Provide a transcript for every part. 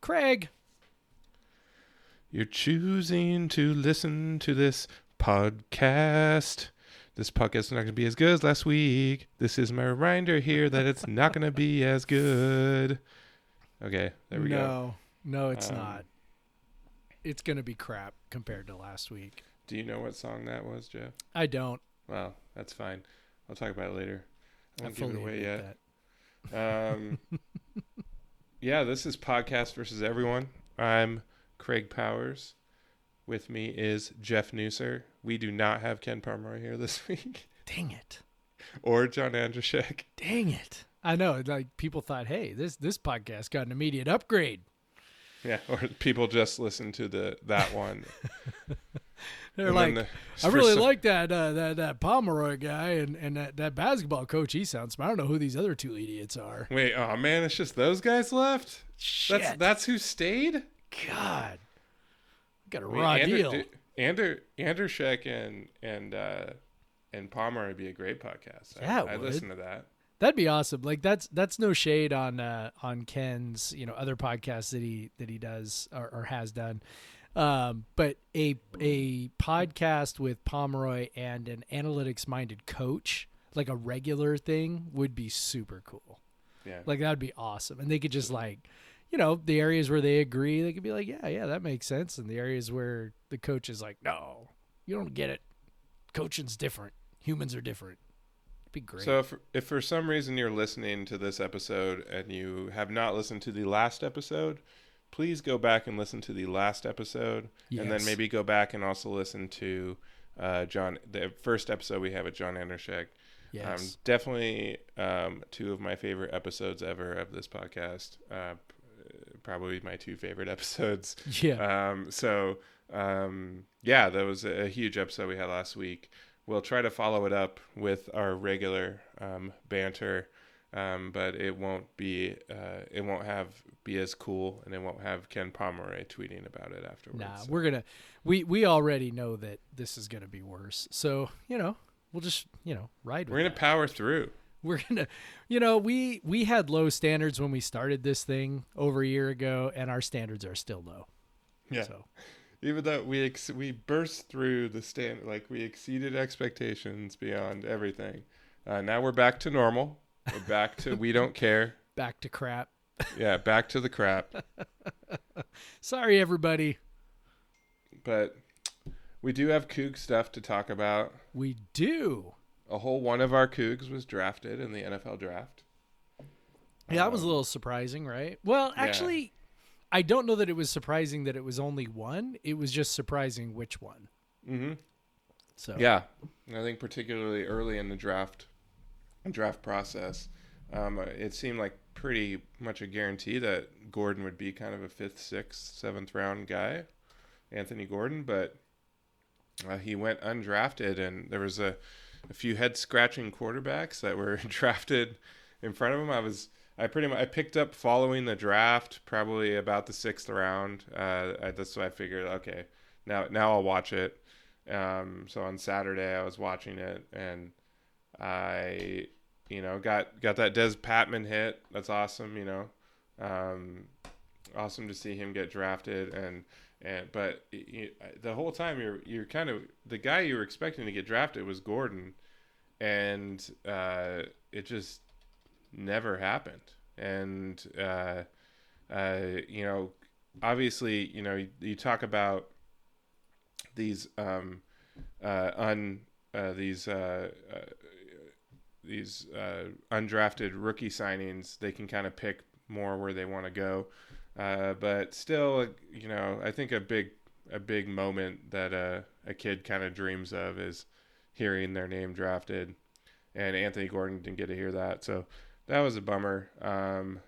Craig. You're choosing to listen to this podcast. This podcast is not going to be as good as last week. This is my reminder here that it's not going to be as good. Okay, there we no, go. no, no, it's Um, not. It's gonna be crap compared to last week. Do you know what song that was, Jeff? I don't. Well, that's fine. I'll talk about it later. I I won't give it away yet. Um, yeah, this is Podcast versus Everyone. I'm Craig Powers. With me is Jeff Nusser. We do not have Ken Pomeroy here this week, Dang it! or John Andrzejczyk. Dang it! I know. Like people thought, hey, this this podcast got an immediate upgrade. Yeah, or people just listened to the that one. They're And like, the- I really some- like that uh, that that Pomeroy guy and and that, that basketball coach. He sounds smart. I don't know who these other two idiots are. Wait, oh man, it's just those guys left. Shit! That's that's who stayed. God, got a raw Ander, deal. Ander Andershek and and uh, and Palmer would be a great podcast. I- Yeah, I would. listen to that. That'd be awesome. Like that's that's no shade on uh, on Ken's you know other podcasts that he that he does or, or has done, um, but a a podcast with Pomeroy and an analytics minded coach like a regular thing would be super cool. Yeah. Like that'd be awesome, and they could just like, you know, the areas where they agree, they could be like, yeah, yeah, that makes sense, and the areas where the coach is like, no, you don't get it. Coaching's different. Humans are different. It'd be great. So if, if for some reason you're listening to this episode and you have not listened to the last episode, please go back and listen to the last episode, and then maybe go back and also listen to uh, John the first episode we have with John Andershek. Um, yes. definitely um, two of my favorite episodes ever of this podcast. Uh, probably my two favorite episodes. yeah. Um, so um, yeah, that was a huge episode we had last week. We'll try to follow it up with our regular um, banter, um, but it won't be uh, it won't have be as cool, and it won't have Ken Pomeroy tweeting about it afterwards. Nah, So- we're gonna we we already know that this is gonna be worse. So you know, we'll just you know ride. We're gonna that. power through. we're gonna, you know, we we had low standards when we started this thing over a year ago, and our standards are still low. Yeah. So Even though we ex- we burst through the stand, like we exceeded expectations beyond everything. Uh, now we're back to normal. We're back to we don't care. back to crap. Yeah, back to the crap. Sorry, everybody. But we do have Coug stuff to talk about. We do. A whole one of our Cougs was drafted in the NFL draft. Yeah, that was a Um, little surprising, right? Well, yeah. actually, I don't know that it was surprising that it was only one. It was just surprising which one. Mm-hmm. So Yeah, I think particularly early in the draft draft process, um, it seemed like pretty much a guarantee that Gordon would be kind of a fifth, sixth, seventh round guy, Anthony Gordon, but uh, he went undrafted, and there was a, a few head scratching quarterbacks that were drafted in front of him. I was I pretty much I picked up following the draft probably about the sixth round. Uh, that's why I figured okay now now I'll watch it. Um, so on Saturday I was watching it and I you know got got that Dez Patmon hit. That's awesome. You know, um, awesome to see him get drafted and. And but y- y- the whole time you're you're kind of the guy you were expecting to get drafted was Gordon, and uh, it just never happened. And uh, uh, you know, obviously, you know, you, you talk about these um, uh, un uh, these uh, uh, these uh, undrafted rookie signings. They can kind of pick more where they want to go, uh, but still, you know, I think a big a big moment that uh, a kid kind of dreams of is hearing their name drafted, and Anthony Gordon didn't get to hear that, so that was a bummer. Um,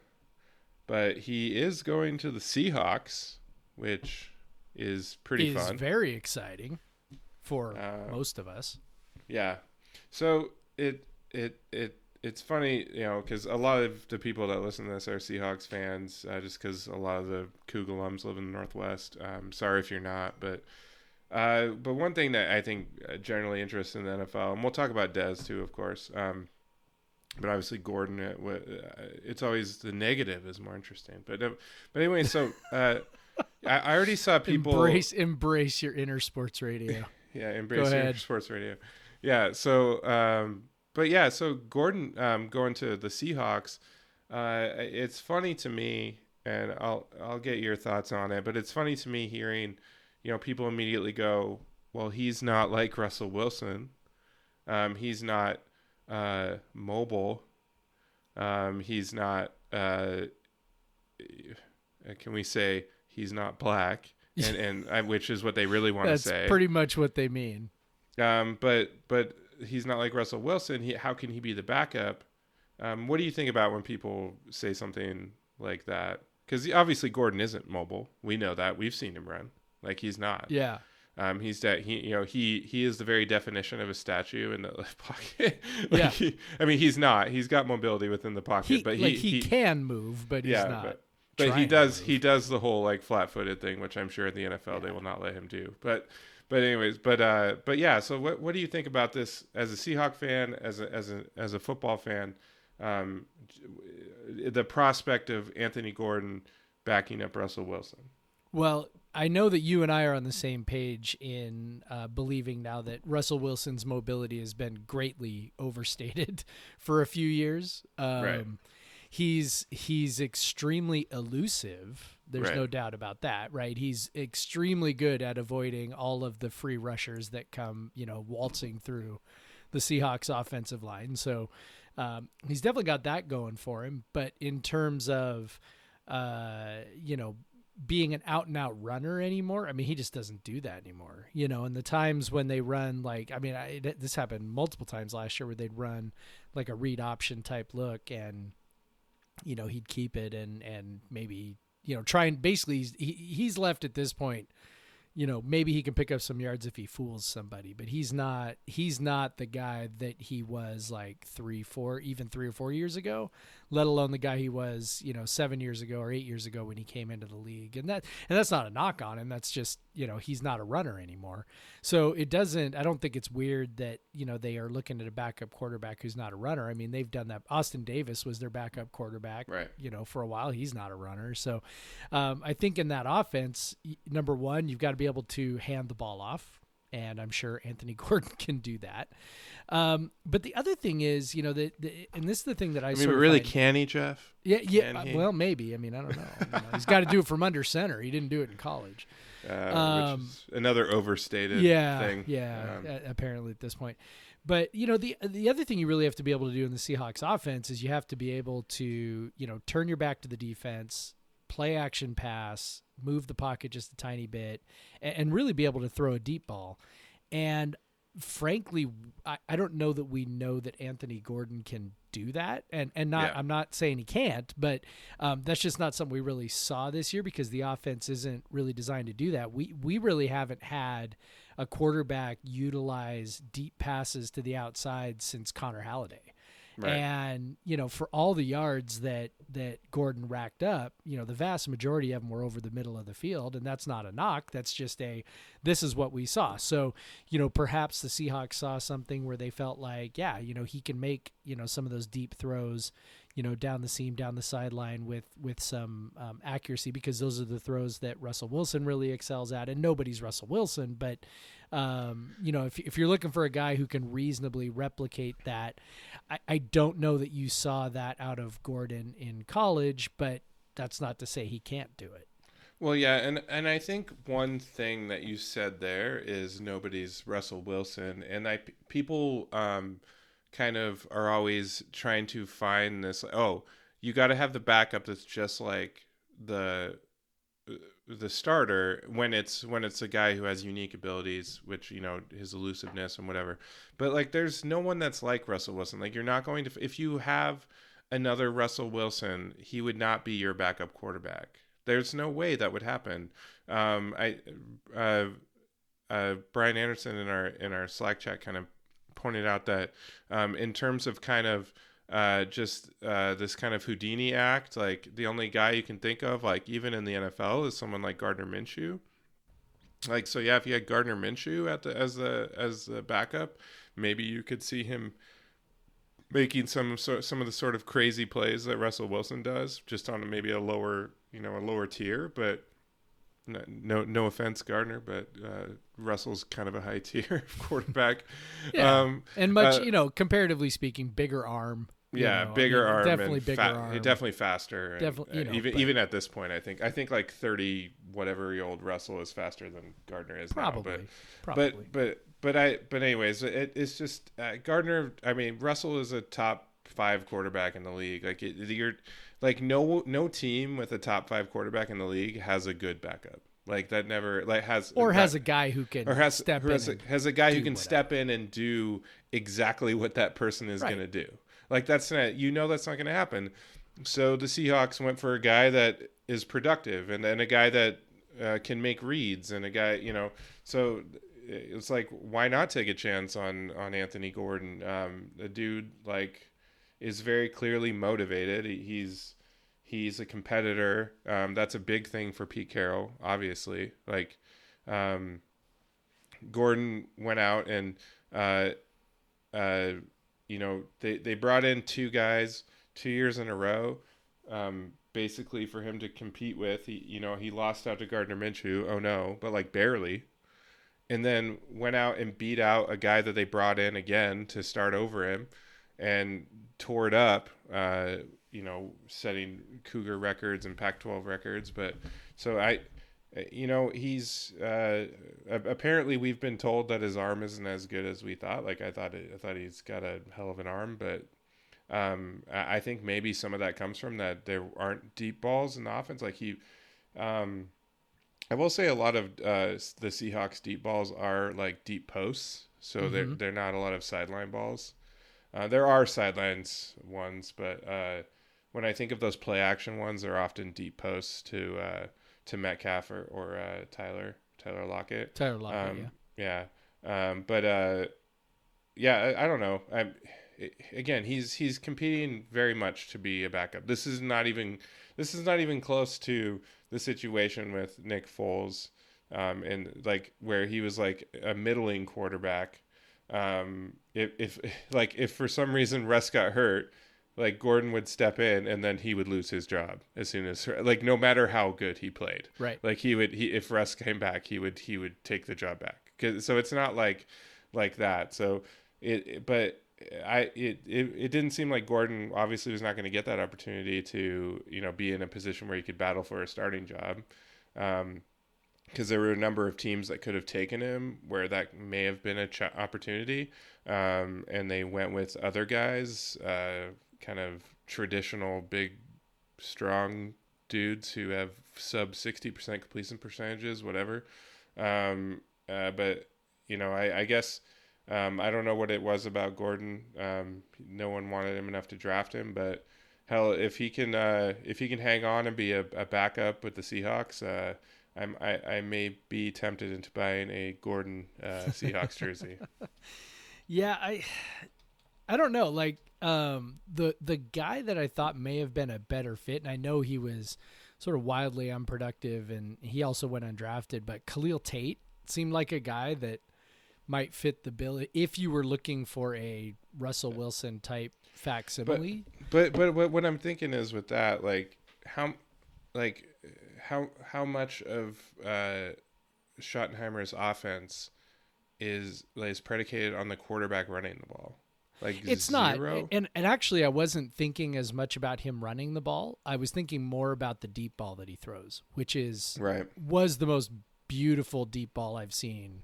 but he is going to the Seahawks, which is pretty is fun. very exciting for Uh, most of us. Yeah. So it it it it's funny, you know, because a lot of the people that listen to this are Seahawks fans, uh, just because a lot of the Coug alums live in the Northwest. Um, sorry if you're not, but uh, but one thing that I think uh, generally interests in the NFL, and we'll talk about Dez too, of course. Um, but obviously Gordon, it, it's always the negative is more interesting. But uh, but anyway, so uh, I, I, already saw people embrace embrace your inner sports radio. yeah, embrace your sports radio. Yeah. So, um, but yeah, so Gordon um, going to the Seahawks. Uh, it's funny to me, and I'll I'll get your thoughts on it. But it's funny to me hearing, you know, people immediately go, "Well, he's not like Russell Wilson. Um, he's not." uh, mobile. Um, he's not. Uh, can we say he's not black? And and uh, which is what they really want to say. pretty much what they mean. Um, but but he's not like Russell Wilson. He how can he be the backup? Um, what do you think about when people say something like that? Because obviously Gordon isn't mobile. We know that. We've seen him run. Like he's not. Yeah. Um, he's that he you know he he is the very definition of a statue in the pocket. like yeah, he, I mean he's not. He's got mobility within the pocket, he, but he, like he, he can move, but he's yeah, not. But, but he does he does the whole like flat-footed thing, which I'm sure in the NFL yeah. they will not let him do. But but anyways, but uh, but yeah. So what what do you think about this as a Seahawk fan, as a as a as a football fan? Um, the prospect of Anthony Gordon backing up Russell Wilson. Well, I know that you and I are on the same page in uh, believing now that Russell Wilson's mobility has been greatly overstated for a few years. Um, right. He's he's extremely elusive. There's right. no doubt about that, right? He's extremely good at avoiding all of the free rushers that come, you know, waltzing through the Seahawks offensive line. So um, he's definitely got that going for him. But in terms of, uh, you know, being an out and out runner anymore. I mean, he just doesn't do that anymore. You know, and the times when they run like, I mean, I, this happened multiple times last year where they'd run like a read option type look, and you know he'd keep it and and maybe you know try and basically he's, he, he's left at this point you know, maybe he can pick up some yards if he fools somebody, but he's not he's not the guy that he was like 3 4 even 3 or 4 years ago, let alone the guy he was, you know, 7 years ago or 8 years ago when he came into the league. And that and that's not a knock on him, that's just, you know, he's not a runner anymore. So it doesn't I don't think it's weird that, you know, they are looking at a backup quarterback who's not a runner. I mean, they've done that. Austin Davis was their backup quarterback, right. you know, for a while. He's not a runner. So um, I think in that offense, number 1, you've got to be able to hand the ball off, and I'm sure Anthony Gordon can do that. Um, but the other thing is, you know, the, the and this is the thing that I, I mean, really find, can he, Jeff? Yeah, yeah. Uh, well, maybe. I mean, I don't know. he's got to do it from under center. He didn't do it in college. Uh, um, another overstated yeah, thing. Yeah, um, apparently at this point. But you know the the other thing you really have to be able to do in the Seahawks offense is you have to be able to you know turn your back to the defense, play action pass, move the pocket just a tiny bit, and, and really be able to throw a deep ball. And frankly, I, I don't know that we know that Anthony Gordon can do that. And and not yeah. I'm not saying he can't, but um, that's just not something we really saw this year because the offense isn't really designed to do that. We we really haven't had a quarterback utilize deep passes to the outside since Connor Halliday. Right. And you know, for all the yards that that Gordon racked up, you know, the vast majority of them were over the middle of the field, and that's not a knock. That's just a this is what we saw. So, you know, perhaps the Seahawks saw something where they felt like, yeah, you know, he can make you know some of those deep throws, you know, down the seam, down the sideline with with some um, accuracy because those are the throws that Russell Wilson really excels at, and nobody's Russell Wilson, but um, you know, if, if you're looking for a guy who can reasonably replicate that, I, I don't know that you saw that out of Gordon in college, but that's not to say he can't do it. Well, yeah, and and I think one thing that you said there is nobody's Russell Wilson, and I people um, kind of are always trying to find this. Oh, you got to have the backup that's just like the the starter when it's when it's a guy who has unique abilities which you know his elusiveness and whatever. But like there's no one that's like russell wilson. Like you're not going to if you have another russell wilson he would not be your backup quarterback. There's no way that would happen. Um i uh uh brian anderson in our in our slack chat kind of pointed out that um in terms of kind of uh, just uh, this kind of Houdini act. Like the only guy you can think of, like even in the NFL, is someone like Gardner Minshew. Like so, yeah. If you had Gardner Minshew at the as the as the backup, maybe you could see him making some so, some of the sort of crazy plays that Russell Wilson does, just on maybe a lower you know a lower tier. But no no, no offense, Gardner, but uh, Russell's kind of a high tier quarterback. Yeah. Um, and much, uh, you know, comparatively speaking, bigger arm. yeah, know, I bigger mean, arm, definitely and bigger fa- arm. definitely faster. Definitely, you uh, know, even but- even at this point, I think I think like thirty whatever year old Russell is faster than Gardner is probably, now. But probably. but but but I but anyways, it, it's just uh, Gardner. I mean, Russell is a top five quarterback in the league. Like it, you're like no no team with a top five quarterback in the league has a good backup. Like that never like has or that- has a guy who can or has step has, a, and- has a guy who do can whatever. step in and do exactly what that person is Right. going to do. Like that's not you know that's not going to happen. So the Seahawks went for a guy that is productive and then a guy that uh, can make reads and a guy you know. So it's like why not take a chance on on Anthony Gordon? Um, the dude like is very clearly motivated. He's he's a competitor. Um, that's a big thing for Pete Carroll, obviously. Like um, Gordon went out and uh, uh, you know they they brought in two guys two years in a row, um, basically for him to compete with. He you know he lost out to Gardner Minshew. Oh no, but like barely. And then went out and beat out a guy that they brought in again to start over him, and tore it up. Uh, you know, setting Cougar records and Pac-12 records. But so I, you know, he's uh, apparently we've been told that his arm isn't as good as we thought. Like I thought, it, I thought he's got a hell of an arm, but um, I think maybe some of that comes from that there aren't deep balls in the offense. Like he, um, I will say a lot of uh, the Seahawks deep balls are like deep posts, so they're Mhm. they're not a lot of sideline balls. Uh, there are sidelines ones, but uh, when I think of those play action ones, they're often deep posts to uh, to Metcalf or, or uh, Tyler Tyler Lockett. Tyler Lockett, Um, yeah. yeah. Um, but uh, yeah, I, I don't know. I'm again, he's he's competing very much to be a backup. This is not even this is not even close to the situation with Nick Foles, um, and like where he was like a middling quarterback. Um, if if like if for some reason Russ got hurt, like Gordon would step in and then he would lose his job as soon as like no matter how good he played. Right. Like he would he if Russ came back, he would he would take the job back. 'Cause- so it's not like like that. So it, but I it, it it didn't seem like Gordon obviously was not going to get that opportunity to you know be in a position where he could battle for a starting job. Um, because there were a number of teams that could have taken him where that may have been a ch- opportunity, um, and they went with other guys, uh, kind of traditional big, strong dudes who have sub sixty percent completion percentages, whatever. Um, uh, but you know, I, I guess um, I don't know what it was about Gordon. Um, no one wanted him enough to draft him, but hell, if he can, uh, if he can hang on and be a, a backup with the Seahawks, uh, I'm, I, I may be tempted into buying a Gordon uh, Seahawks jersey. Yeah, I I don't know. Like um the the guy that I thought may have been a better fit, and I know he was sort of wildly unproductive and he also went undrafted, but Khalil Tate seemed like a guy that might fit the bill if you were looking for a Russell Wilson type facsimile. But but what, what I'm thinking is with that, like how, like how how much of uh, Schottenheimer's offense is is predicated on the quarterback running the ball? Like it's zero? not and and actually I wasn't thinking as much about him running the ball. I was thinking more about the deep ball that he throws, which is right. was the most beautiful deep ball I've seen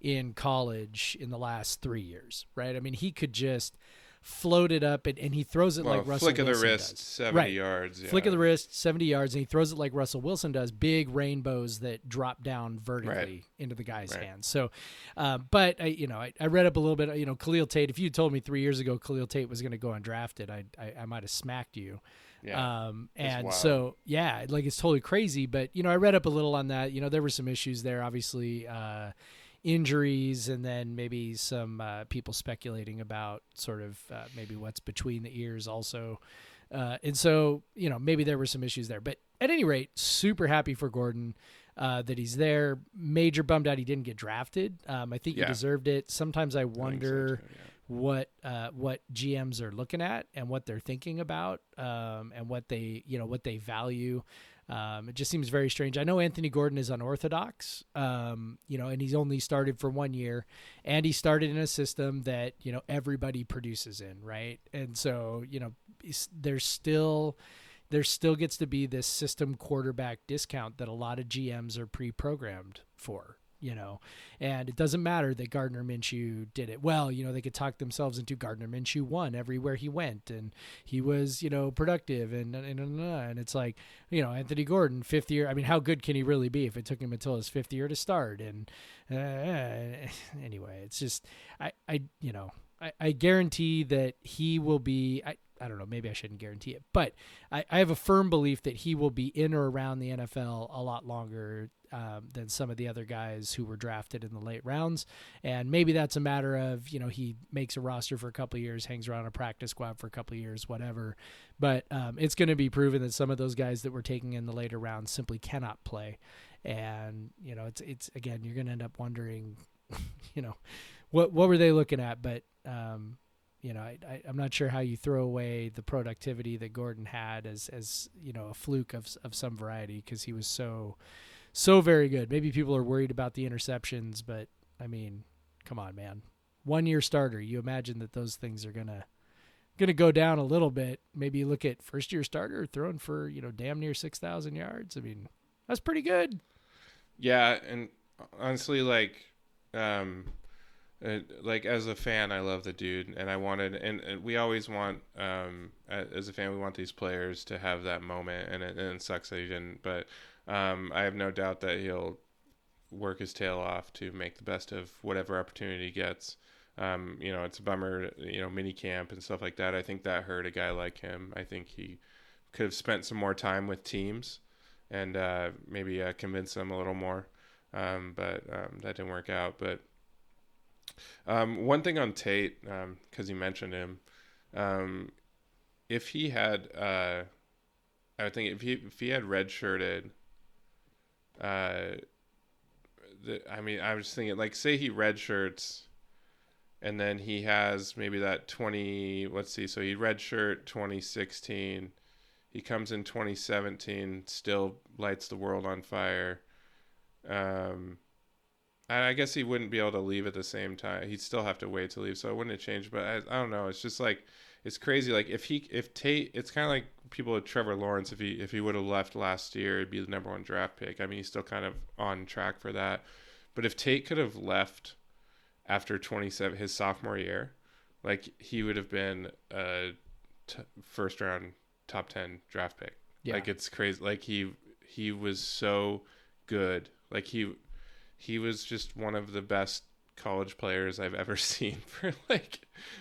in college in the last three years. Right? I mean, he could just float it up and, and he throws it Well, like Russell flick of the Wilson wrist, does. seventy Right. yards. Yeah. Flick of the wrist, 70 yards, and he throws it like Russell Wilson does, big rainbows that drop down vertically Right. into the guy's Right. hands. So, um, but I, you know, I, I read up a little bit. You know, Khalil Tate. If you told me three years ago Khalil Tate was going to go undrafted, I, I, I might have smacked you. Yeah. Um, and so, yeah, like it's totally crazy. But you know, I read up a little on that. You know, there were some issues there, obviously, uh, injuries, and then maybe some uh, people speculating about sort of uh, maybe what's between the ears, also. Uh, and so, you know, maybe there were some issues there. But at any rate, super happy for Gordon. Uh, that he's there. Major bummed out he didn't get drafted. Um, I think Yeah. he deserved it. Sometimes I I wonder yeah. what uh, what GMs are looking at and what they're thinking about um, and what they you know what they value. Um, it just seems very strange. I know Anthony Gordon is unorthodox, um, you know, and he's only started for one year, and he started in a system that you know everybody produces in, right? And so you know, there's still there still gets to be this system quarterback discount that a lot of GMs are pre-programmed for, you know, and it doesn't matter that Gardner Minshew did it well. You know, they could talk themselves into Gardner Minshew won everywhere he went, and he was, you know, productive, and and and, and it's like, you know, Anthony Gordon, fifth year. I mean, how good can he really be if it took him until his fifth year to start? And uh, anyway, it's just, I, I, you know, I, I guarantee that he will be. I, I don't know, maybe I shouldn't guarantee it, but I, I, have a firm belief that he will be in or around the NFL a lot longer um, than some of the other guys who were drafted in the late rounds. And maybe that's a matter of, you know, he makes a roster for a couple years, hangs around a practice squad for a couple years, whatever. But um, it's going to be proven that some of those guys that were taking in the later rounds simply cannot play. And, you know, it's, it's again, you're going to end up wondering, you know, what, what were they looking at? But, um, you know, I, I, am not sure how you throw away the productivity that Gordon had as, as you know, a fluke of, of some variety because he was so, so very good. Maybe people are worried about the interceptions, but I mean, come on, man. One year starter. You imagine that those things are gonna gonna go down a little bit. Maybe you look at first year starter throwing for you know damn near six thousand yards. I mean, that's pretty good. Yeah, and honestly, like, um, uh, like as a fan, I love the dude, and I wanted, and, and we always want, um, as a fan, we want these players to have that moment, and it, and it sucks that he didn't. But um, I have no doubt that he'll work his tail off to make the best of whatever opportunity he gets. Um, you know, it's a bummer, you know, mini camp and stuff like that. I think that hurt a guy like him. I think he could have spent some more time with teams and uh, maybe uh, convince them a little more. Um, but um, that didn't work out. But um, one thing on Tate, because um, you mentioned him, um, if he had, uh, I would think if he if he had redshirted, uh, the, I mean, I was thinking like, say he redshirts, and then he has maybe that twenty. Let's see, so he redshirt twenty sixteen. He comes in 2017, still lights the world on fire. Um, I guess he wouldn't be able to leave at the same time. He'd still have to wait to leave, so it wouldn't have changed. But I, I don't know. It's just like it's crazy. Like if he if Tate, it's kind of like people with Trevor Lawrence. If he if he would have left last year, it'd be the number one draft pick. I mean, he's still kind of on track for that. But if Tate could have left after 27 his sophomore year, like he would have been a t- first round top 10 draft pick. Yeah. Like it's crazy. Like he he was so good. Like he he was just one of the best college players I've ever seen for like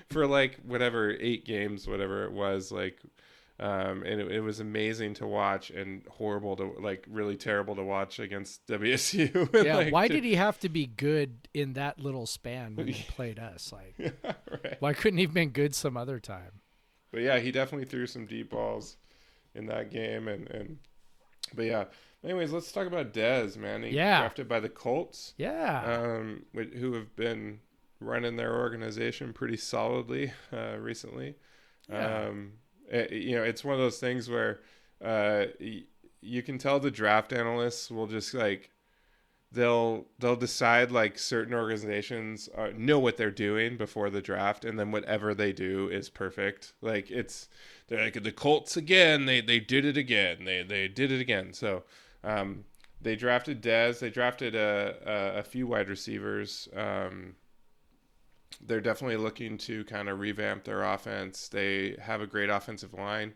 for like whatever eight games, whatever it was, like um, and it, it, was amazing to watch and horrible to like really terrible to watch against WSU. yeah, like, why to, did he have to be good in that little span when he played us? Like, yeah, right. why couldn't he have been good some other time? But yeah, he definitely threw some deep balls in that game, and and but yeah, Anyways, let's talk about Dez, man. He yeah. drafted by the Colts. Yeah. Um, who have been running their organization pretty solidly uh, recently. Yeah. Um, it, you know, it's one of those things where uh, y- you can tell the draft analysts will just like they'll they'll decide like certain organizations are, uh, know what they're doing before the draft and then whatever they do is perfect like it's they're like the colts again they they did it again they they did it again so um, they drafted Dez. They drafted a, a, a few wide receivers. Um, they're definitely looking to kind of revamp their offense. They have a great offensive line.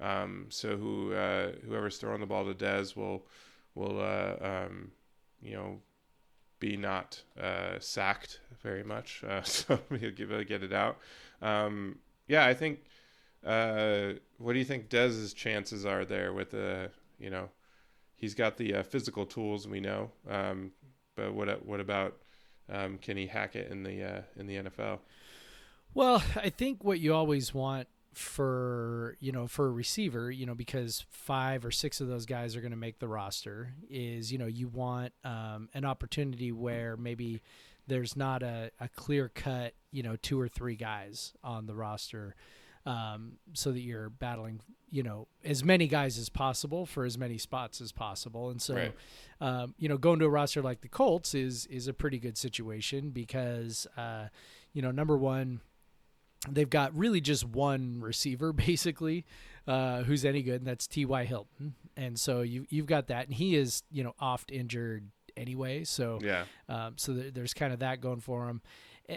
Um, so who uh, whoever's throwing the ball to Dez will will uh, um, you know be not uh, sacked very much. Uh, so he'll give it get it out. Um, yeah, I think. Uh, what do you think Dez's chances are there with the you know he's got the uh, physical tools we know. Um, but what what about um, can he hack it in the uh, in the NFL? Well, I think what you always want for you know for a receiver, you know, because five or six of those guys are going to make the roster, is you know you want um, an opportunity where maybe there's not a, a clear cut, you know, two or three guys on the roster, um, so that you're battling, you know, as many guys as possible for as many spots as possible. And so, Right. um, you know, going to a roster like the Colts is is a pretty good situation because, uh, you know, number one, they've got really just one receiver basically uh, who's any good, and that's T.Y. Hilton. And so you you've got that, and he is you know oft injured anyway. So Yeah. um, so there, there's kind of that going for him.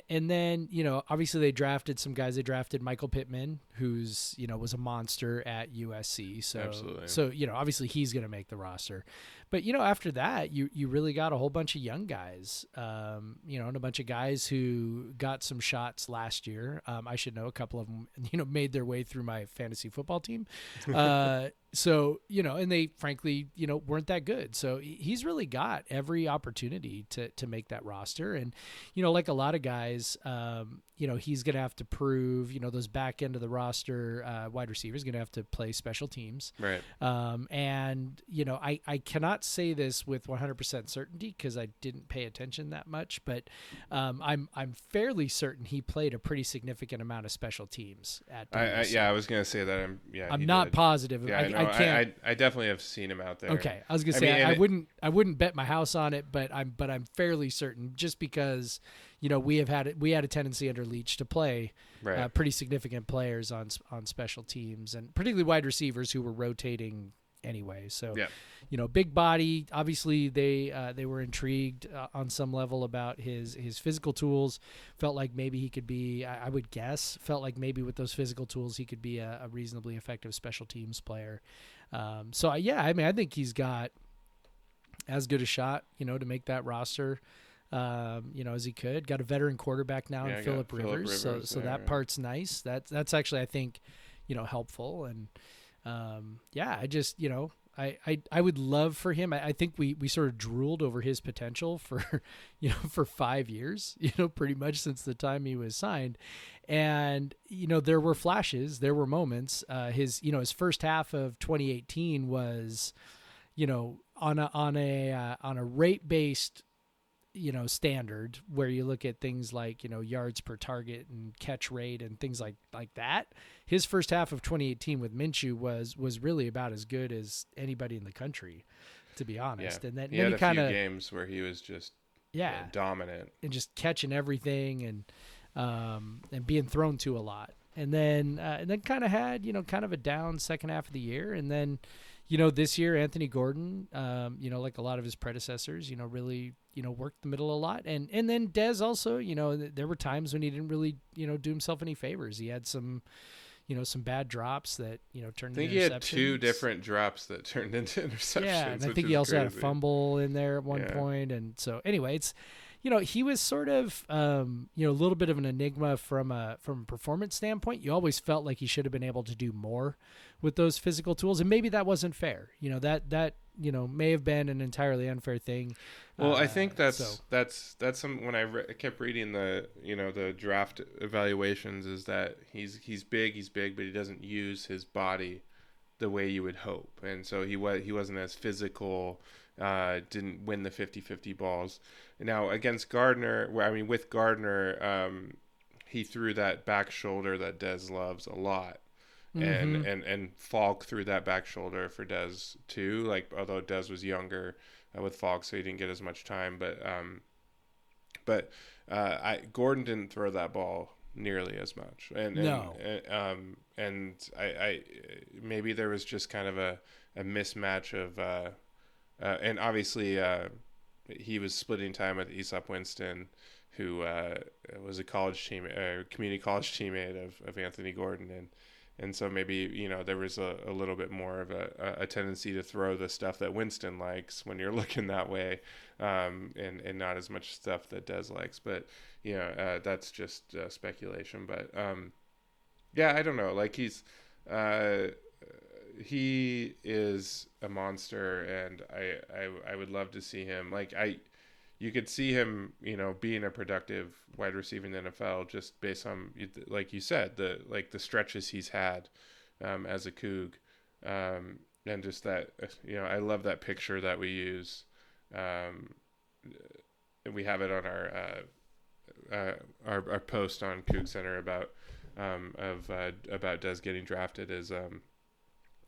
And then you know, obviously they drafted some guys. They drafted Michael Pittman, who's you know was a monster at USC. So Absolutely. so you know, obviously he's going to make the roster. But you know, after that, you you really got a whole bunch of young guys. Um, you know, and a bunch of guys who got some shots last year. Um, I should know a couple of them. You know, made their way through my fantasy football team. Uh, so you know, and they frankly, you know, weren't that good. So he's really got every opportunity to to make that roster. And you know, like a lot of guys, um, you know, he's gonna have to prove. You know, those back end of the roster uh, wide receivers gonna have to play special teams. Right. Um, and you know, I, I cannot say this with 100% certainty because I didn't pay attention that much, but um, I'm I'm fairly certain he played a pretty significant amount of special teams at. I, I yeah, I was gonna say that. I'm yeah. I'm not did. positive. Yeah, I, know. I can't. I, I, definitely have seen him out there. Okay, I was gonna say mean, I, I it- wouldn't I wouldn't bet my house on it, but I'm but I'm fairly certain just because you know we have had we had a tendency under Leach to play Right. uh, pretty significant players on on special teams and particularly wide receivers who were rotating anyway. So Yeah. you know, big body. Obviously, they uh, they were intrigued uh, on some level about his his physical tools. Felt like maybe he could be. I, I would guess. Felt like maybe with those physical tools, he could be a, a reasonably effective special teams player. Um, so yeah, I mean, I think he's got as good a shot, you know, to make that roster. Um, you know, as he could. Got a veteran quarterback now Yeah, in Philip Phillip Rivers, so Rivers so there, that yeah. part's nice. That's that's actually I think, you know, helpful and um, yeah, I just you know I, I, I would love for him. I, I think we, we sort of drooled over his potential for you know for five years, you know, pretty much since the time he was signed, and you know there were flashes, there were moments. Uh, his you know his first half of 2018 was, you know, on a on a uh, on a rate based you know standard where you look at things like you know yards per target and catch rate and things like like that his first half of 2018 with Minshew was was really about as good as anybody in the country to be honest yeah. and then, he had a kind few of games where he was just you know, yeah dominant. and just catching everything and um, and being thrown to a lot. And then uh, and then kind of had you know kind of a down second half of the year, and then you know this year Anthony Gordon, um, you know like a lot of his predecessors, you know really you know worked the middle a lot, and and then Dez also, you know th- there were times when he didn't really you know do himself any favors. He had some. You know some bad drops that you know turned. I think into he had two different drops that turned into interceptions. Yeah, and I think he also had a fumble in there at one Yeah. point, and so anyway, it's you know he was sort of um, you know a little bit of an enigma from a from a performance standpoint. You always felt like he should have been able to do more with those physical tools, and maybe that wasn't fair. You know that that you know may have been an entirely unfair thing. Well, I Uh, think that's so- that's that's some when I re- kept reading the you know the draft evaluations is that he's he's big he's big but he doesn't use his body the way you would hope and so he was he wasn't as physical uh, didn't win the 50-50 balls now against Gardner I mean with Gardner um, he threw that back shoulder that Dez loves a lot and Mhm. and and Falk threw that back shoulder for Dez too. Like although Dez was younger uh, with Falk, so he didn't get as much time. But um, but uh, I Gordon didn't throw that ball nearly as much. And, and No. and, um, and I, I maybe there was just kind of a a mismatch of uh, uh, and obviously uh, he was splitting time with Easop Winston. Who uh, was a college team, uh, community college teammate of, of Anthony Gordon, and and so maybe you know there was a, a little bit more of a, a- tendency to throw the stuff that Winston likes when you're looking that way, um, and and not as much stuff that Dez likes. But you know uh, that's just uh, speculation. But um, yeah, I don't know. Like he's uh, he is a monster, and I, I I would love to see him. Like I. You could see him, you know, being a productive wide receiver in the NFL just based on, like you said, the like the stretches he's had um, as a Coug, um, and just that, you know, I love that picture that we use. Um, we have it on our uh, uh, our our post on Coug Center about um, of uh, about Dez getting drafted is um,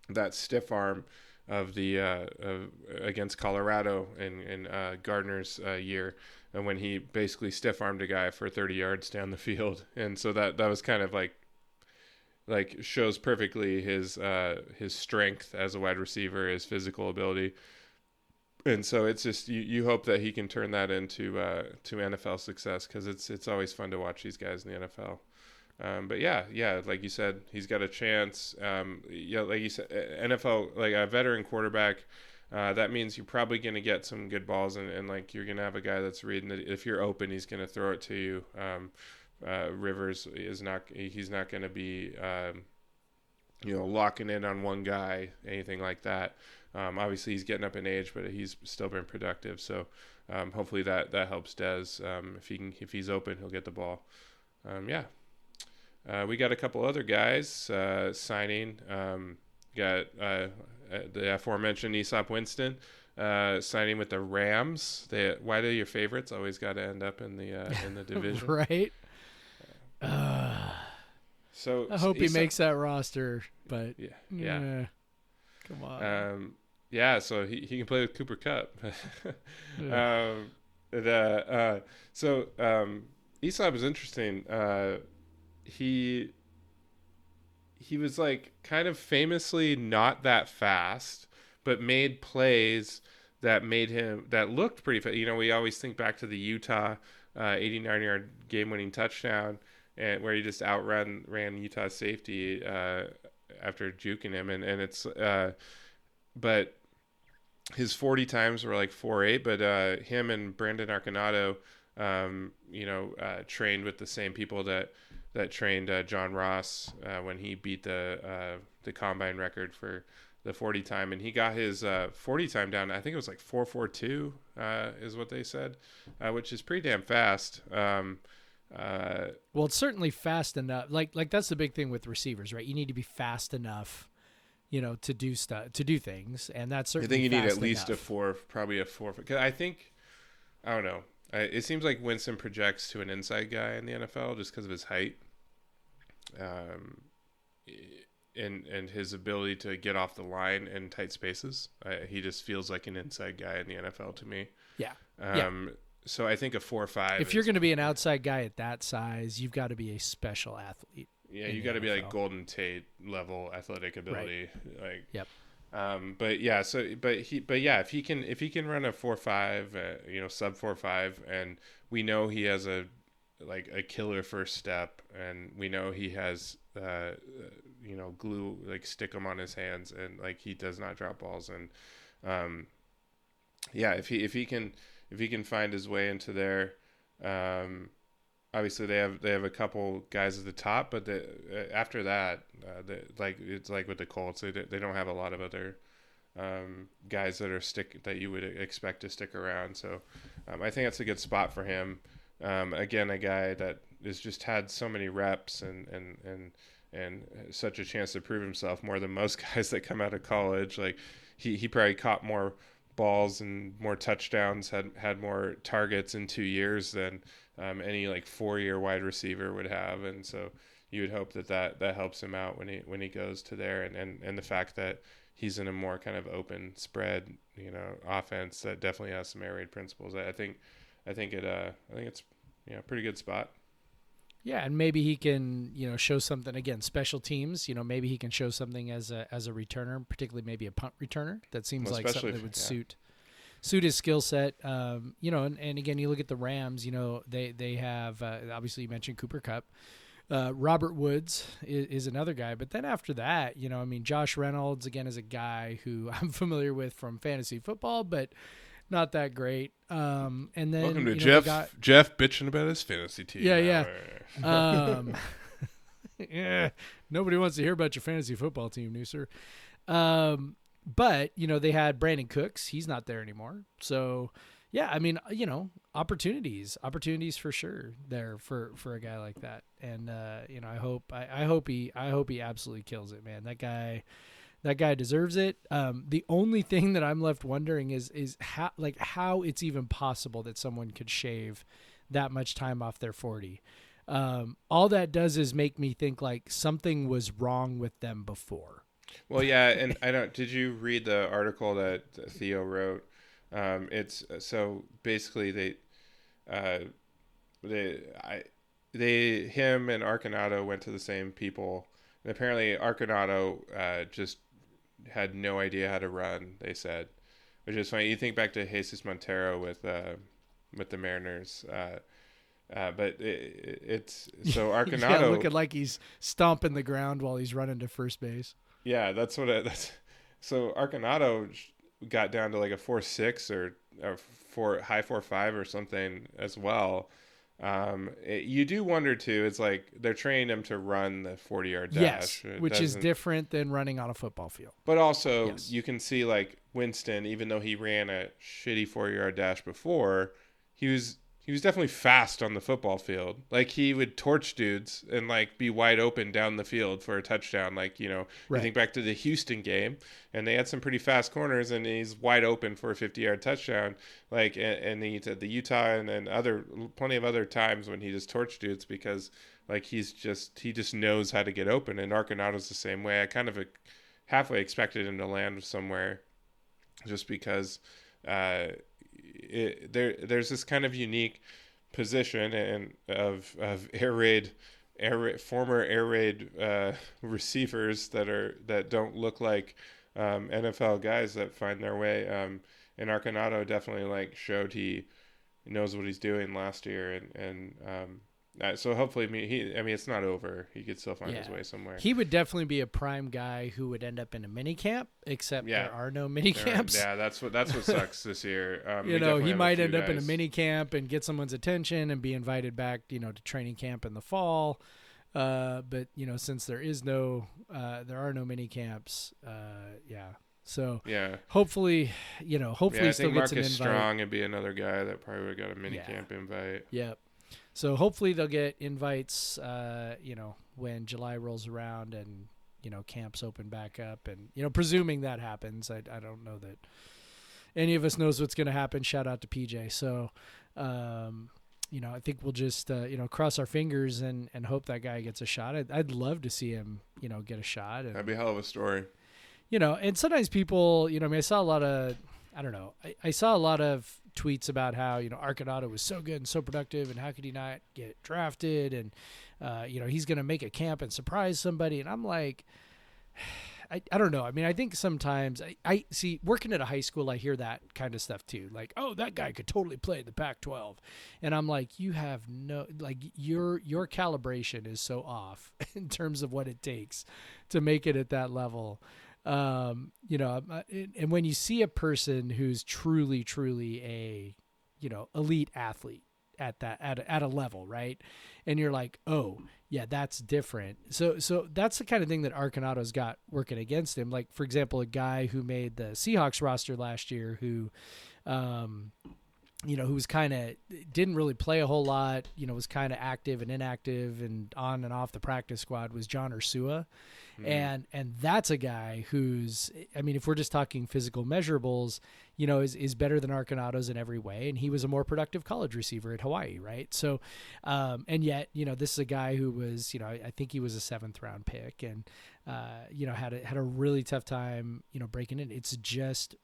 that stiff arm of the uh, of, against Colorado in in uh, Gardner's uh, year, and when he basically stiff armed a guy for 30 yards down the field, and so that that was kind of like like shows perfectly his uh, his strength as a wide receiver, his physical ability. And so it's just you, you hope that he can turn that into uh, to NFL success because it's it's always fun to watch these guys in the NFL. Um, but yeah, yeah, like you said, he's got a chance. Um, yeah, like you said, NFL, like a veteran quarterback. Uh, that means you're probably going to get some good balls, and, and like you're going to have a guy that's reading it. If you're open, he's going to throw it to you. Um, uh, Rivers is not. He's not going to be, um, you know, locking in on one guy, anything like that. Um, obviously, he's getting up in age, but he's still been productive. So um, hopefully that that helps Dez. If he can, if he's open, he'll get the ball. yeah, uh, we got a couple other guys uh, signing. Um, got uh, uh the aforementioned Easop Winston uh, signing with the Rams. They, why do your favorites always got to end up in the uh, in the division? right. so I hope Easop, he makes that roster, but yeah, yeah. come on. Um, yeah, so he, he can play with Cooper Kupp. yeah. um, the so um, Easop is interesting he he was like kind of famously not that fast, but made plays that made him that looked pretty fast. You know, we always think back to the Utah uh, 89 yard game winning touchdown and where he just outrun ran Utah safety uh, after juking him and and it's uh, but his 40 times were like 4-8 but uh, him and Brandon Arconado um, you know uh, trained with the same people that that trained uh, John Ross uh, when he beat the uh, the combine record for the 40 time, and he got his uh, 40 time down. I think it was like 442 uh, is what they said, uh, which is pretty damn fast. Um, well, it's certainly fast enough. Like like that's the big thing with receivers, right? You need to be fast enough you know, to do stuff, to do things, and that's certainly. I think you need at least enough. a four, probably a four. Because I think, I don't know. I, it seems like Winston projects to an inside guy in the NFL just because of his height um, and and his ability to get off the line in tight spaces. Uh, he just feels like an inside guy in the NFL to me. Yeah. Um, yeah. So I think a four or five. If you're going to be an outside guy at that size, you've got to be a special athlete. Yeah, you got to be like Golden Tate level athletic ability. Right. Like. Yep. Um, but yeah, so but he but yeah, if he can if he can run a four five, uh, you know, sub four five, and we know he has a like a killer first step, and we know he has uh, you know glue like stick him on his hands, and like he does not drop balls, and um, yeah, if he if he can if he can find his way into there, um, obviously they have they have a couple guys at the top, but the, uh, after that, uh, the, like it's like with the Colts, they they don't have a lot of other um, guys that are stick that you would expect to stick around. So um, I think that's a good spot for him. Um, again, a guy that has just had so many reps and and and and such a chance to prove himself more than most guys that come out of college. Like he he probably caught more balls and more touchdowns, had had more targets in two years than um, any like four year wide receiver would have, and so you would hope that, that that helps him out when he when he goes to there, and and and the fact that he's in a more kind of open spread, you know, offense that definitely has some air raid principles. I, I think I think it. Uh, I think it's you know pretty good spot. Yeah, and maybe he can you know show something again. Special teams, you know, maybe he can show something as a as a returner, particularly maybe a punt returner. That seems well, like something that would yeah. suit suit his skill set. Um, you know, and, and again, you look at the Rams. You know, they they have uh, obviously you mentioned Cooper Kupp. Uh, Robert Woods is, is, another guy, but then after that, you know, I mean, Josh Reynolds again is a guy who I'm familiar with from fantasy football, but not that great. Um, and then welcome to you know, Jeff. Got, Jeff bitching about his fantasy team. Yeah, yeah. um, yeah. Nobody wants to hear about your fantasy football team, Nusser. Um, but you know they had Brandin Cooks. He's not there anymore. So yeah, I mean you know opportunities, opportunities for sure there for for a guy like that. And uh, you know I hope I, I hope he I hope he absolutely kills it, man. That guy that guy deserves it. Um, the only thing that I'm left wondering is is how like how it's even possible that someone could shave that much time off their 40. Um, all that does is make me think like something was wrong with them before. Well, yeah, and I don't. Did you read the article that Theo wrote? Um, it's so basically they, uh, they, I, they, him and Arconado went to the same people. And apparently, Arconado uh, just had no idea how to run. They said, which is funny. You think back to Jesus Montero with uh, with the Mariners. Uh, uh, but it, it's so Arconado yeah, looking like he's stomping the ground while he's running to first base. Yeah, that's what it, that's. So Arconado got down to like a four six or, or four high four five or something as well. Um, it, you do wonder too. It's like they're training him to run the forty yard dash, yes, which is different than running on a football field. But also, yes. you can see like Winston, even though he ran a shitty four yard dash before, he was he was definitely fast on the football field. Like he would torch dudes and like be wide open down the field for a touchdown. Like you know, right. I think back to the Houston game, and they had some pretty fast corners, and he's wide open for a fifty-yard touchdown. Like and, and the the Utah and, and other plenty of other times when he just torched dudes because like he's just he just knows how to get open. And Arconado's the same way. I kind of halfway expected him to land somewhere, just because. Uh, there there's this kind of unique position and of of air raid air raid, former air raid uh, receivers that are that don't look like um, NFL guys that find their way. Um, and Arconado definitely like showed he knows what he's doing last year and and um, uh, so hopefully, he. I mean, it's not over. He could still find yeah. his way somewhere. He would definitely be a prime guy who would end up in a mini camp. Except yeah. there are no mini camps. yeah, that's what that's what sucks this year. Um, you know, he might end guys. up in a mini camp and get someone's attention and be invited back. You know, to training camp in the fall. Uh, but you know, since there is no, uh, there are no mini camps. Uh, yeah. So yeah, hopefully, you know, hopefully, yeah, I still think Marcus gets an invite. Strong would be another guy that probably would have got a mini yeah. camp invite. Yep. So hopefully they'll get invites, uh, you know, when July rolls around and you know camps open back up, and you know, presuming that happens, I I don't know that any of us knows what's going to happen. Shout out to PJ. So, um, you know, I think we'll just uh, you know cross our fingers and and hope that guy gets a shot. I'd, I'd love to see him, you know, get a shot. And, That'd be a hell of a story. You know, and sometimes people, you know, I mean, I saw a lot of, I don't know, I, I saw a lot of tweets about how you know Arconado was so good and so productive, and how could he not get drafted? And uh, you know he's going to make a camp and surprise somebody. And I'm like, I, I don't know. I mean, I think sometimes I, I see working at a high school, I hear that kind of stuff too. Like, oh, that guy could totally play the Pac-12, and I'm like, you have no like your your calibration is so off in terms of what it takes to make it at that level um, you know, uh, and when you see a person who's truly, truly a, you know, elite athlete at that at a, at a level, right? And you're like, oh, yeah, that's different. So, so that's the kind of thing that Arconado's got working against him. Like, for example, a guy who made the Seahawks roster last year, who, um, you know, who was kind of didn't really play a whole lot. You know, was kind of active and inactive and on and off the practice squad. Was John Ursua Mm-hmm. And and that's a guy who's I mean, if we're just talking physical measurables, you know, is, is better than Arconado's in every way. And he was a more productive college receiver at Hawaii, right? So um, and yet, you know, this is a guy who was, you know, I, I think he was a seventh round pick and uh, you know, had a had a really tough time, you know, breaking in. It's just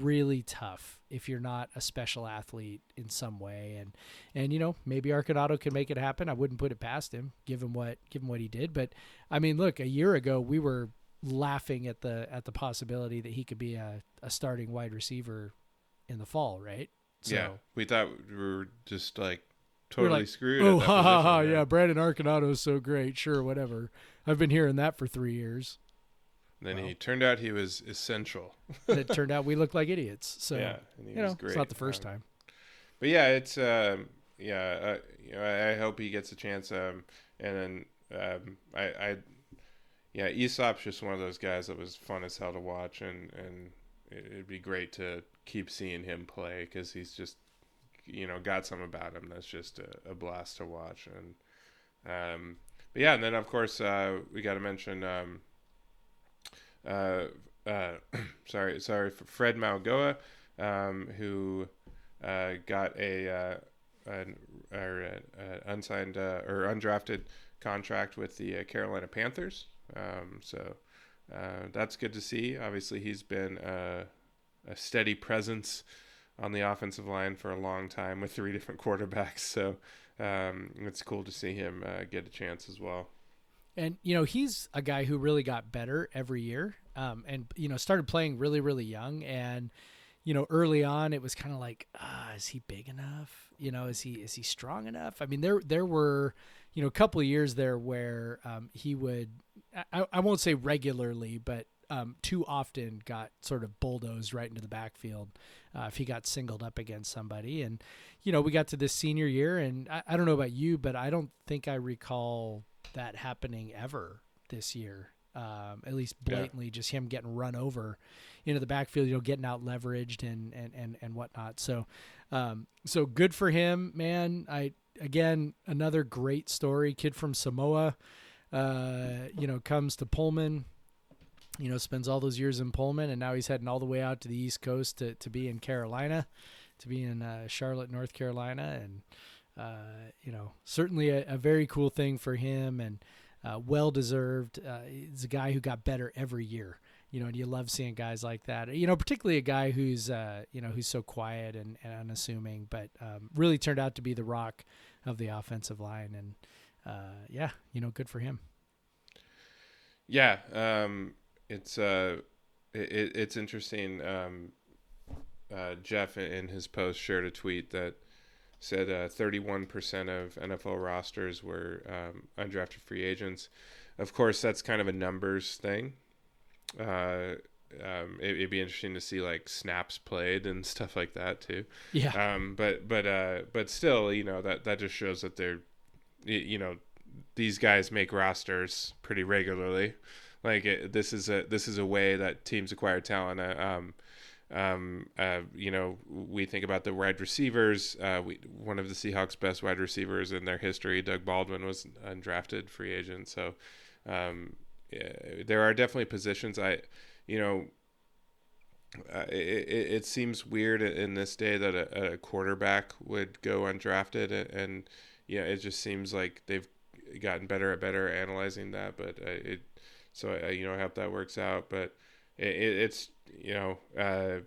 really tough if you're not a special athlete in some way. And and you know maybe Arconado can make it happen. I wouldn't put it past him given what given what he did. But I mean look a year ago we were laughing at the at the possibility that he could be a, a starting wide receiver in the fall right? So, yeah we thought we were just like totally we like, screwed oh ha ha ha yeah Brandon Arconado is so great. Sure whatever. I've been hearing that for three years then well, he turned out he was essential. it turned out we looked like idiots. So yeah, you know, great. it's not the first um, time. But yeah, it's um, yeah. Uh, you know, I, I, hope he gets a chance. Um, and then um, I, I, yeah, Easop's just one of those guys that was fun as hell to watch, and and it'd be great to keep seeing him play because he's just, you know, got some about him that's just a, a blast to watch. And um, but yeah, and then of course uh, we got to mention um uh, uh, sorry, sorry, Fred Mauigoa, um, who uh, got a an or an unsigned uh, or undrafted contract with the uh, Carolina Panthers. Um, so uh, that's good to see. Obviously, he's been a steady presence on the offensive line for a long time with three different quarterbacks. So um, it's cool to see him uh, get a chance as well. And you know he's a guy who really got better every year, um, and you know started playing really really young. And you know early on it was kind of like, ah, is he big enough? You know, is he is he strong enough? I mean, there there were you know a couple of years there where um, he would I, I won't say regularly, but um, too often got sort of bulldozed right into the backfield uh, if he got singled up against somebody. And, you know, we got to this senior year, and I, I don't know about you, but I don't think I recall that happening ever this year. Um, at least blatantly, yeah. just him getting run over into the backfield, you know, getting out leveraged and and and and whatnot. So, um, so good for him, man. I again another great story. Kid from Samoa, uh, you know, comes to Pullman you know, spends all those years in Pullman, and now he's heading all the way out to the East Coast to, to be in Carolina, to be in uh, Charlotte, North Carolina, and uh, you know, certainly a, a, very cool thing for him, and uh, well deserved. Uh, he's a guy who got better every year, you know, and you love seeing guys like that. You know, particularly a guy who's uh, you know who's so quiet and, and unassuming, but um, really turned out to be the rock of the offensive line, and uh, yeah, you know, good for him. Yeah. Um, it's uh, it, it's interesting. Um, Jeff in his post shared a tweet that said uh, 31% of NFL rosters were um, undrafted free agents. Of course, that's kind of a numbers thing. Uh, um, it, would be interesting to see like snaps played and stuff like that too. Yeah. Um, but but uh, but still, you know that that just shows that they're, you know, these guys make rosters pretty regularly. Like it, this is a this is a way that teams acquire talent. Uh, um, um, uh, you know, we think about the wide receivers. Uh, we, one of the Seahawks' best wide receivers in their history, Doug Baldwin, was undrafted free agent. So um, yeah, there are definitely positions. I, you know, uh, it, it, seems weird in this day that a, a quarterback would go undrafted, and, and yeah, it just seems like they've gotten better at better analyzing that. But uh, it so uh, you know, I hope that works out. But it, it, it's you know, uh,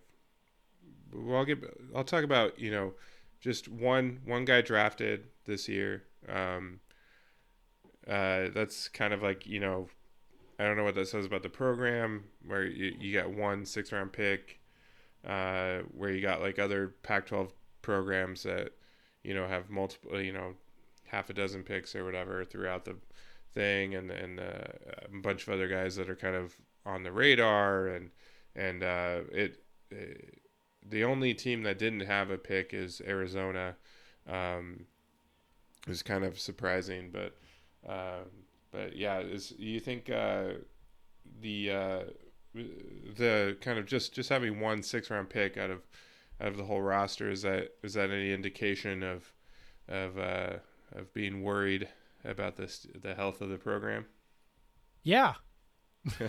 well, I'll get I'll talk about you know, just one one guy drafted this year. Um, uh, that's kind of like you know, I don't know what that says about the program where you you got one six round pick, uh, where you got like other Pac-12 programs that you know have multiple you know half a dozen picks or whatever throughout the thing, and and uh, a bunch of other guys that are kind of on the radar, and and uh, it, it, the only team that didn't have a pick is Arizona. Um, is kind of surprising, but uh, but yeah, is you think uh, the uh, the kind of just just having one six round pick out of out of the whole roster is that is that any indication of of uh, of being worried about this the health of the program? Yeah.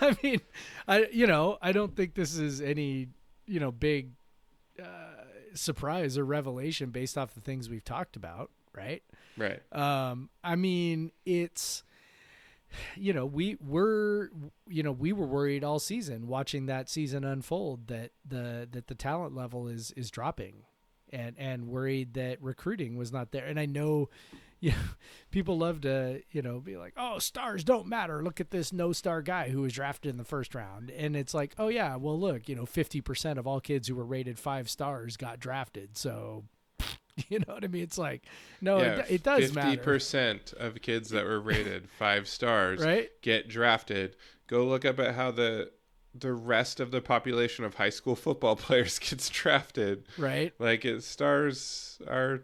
I mean, I you know, I don't think this is any, you know, big uh, surprise or revelation based off the things we've talked about, right? Right. Um I mean, it's you know, we were you know, we were worried all season watching that season unfold that the that the talent level is is dropping and and worried that recruiting was not there. And I know, you know, people love to you know be like, oh, stars don't matter. Look at this no star guy who was drafted in the first round, and it's like, oh yeah, well look, you know, fifty percent of all kids who were rated five stars got drafted, so. You know what I mean? It's like, no, yeah, it, it, does 50% matter. Fifty percent of kids that were rated five stars right? get drafted. Go look up at how the the rest of the population of high school football players gets drafted. Right. Like it stars are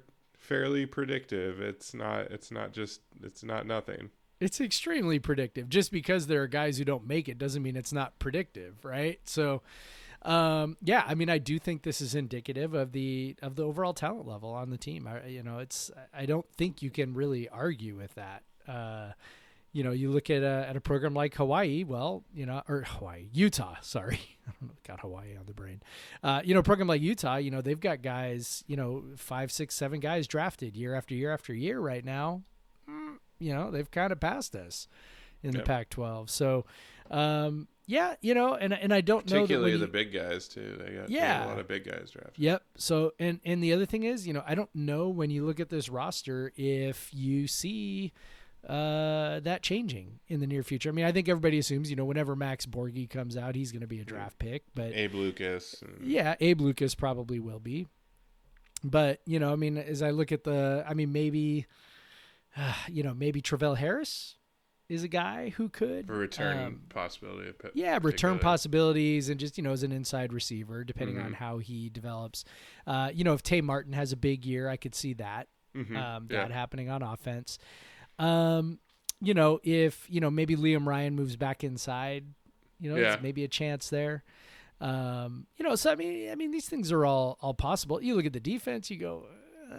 fairly predictive. It's not it's not just it's not nothing. It's extremely predictive. Just because there are guys who don't make it doesn't mean it's not predictive, right? So um, yeah, I mean I do think this is indicative of the of the overall talent level on the team. I, you know, it's I don't think you can really argue with that. Uh, you know, you look at a, at a program like Hawaii, well, you know, or Hawaii, Utah, sorry. I don't know, got Hawaii on the brain. Uh, you know, a program like Utah, you know, they've got guys, you know, five, six, seven guys drafted year after year after year right now. Mm, you know, they've kind of passed us in Yep. the Pac 12. So, um, yeah, you know, and, and I don't know Particularly the big guys too. They got, they got Yeah. a lot of big guys drafted. Yep. So and and the other thing is, you know, I don't know when you look at this roster if you see uh that changing in the near future. I mean, I think everybody assumes, you know, whenever Max Borghi comes out, he's going to be a draft pick, but Abe Lucas. Yeah, Abe Lucas probably will be. But, you know, I mean, as I look at the I mean, maybe uh, you know, maybe Travell Harris is a guy who could For return um, possibility. yeah, return possibilities and just you know as an inside receiver, depending on Mhm. how he develops. Uh, you know, if Tay Martin has a big year, I could see that Mhm. um, yeah. that happening on offense. Um, you know, if you know maybe Liam Ryan moves back inside, you know, Yeah. there's maybe a chance there. Um, you know, so I mean, I mean, these things are all all possible. You look at the defense, you go, uh,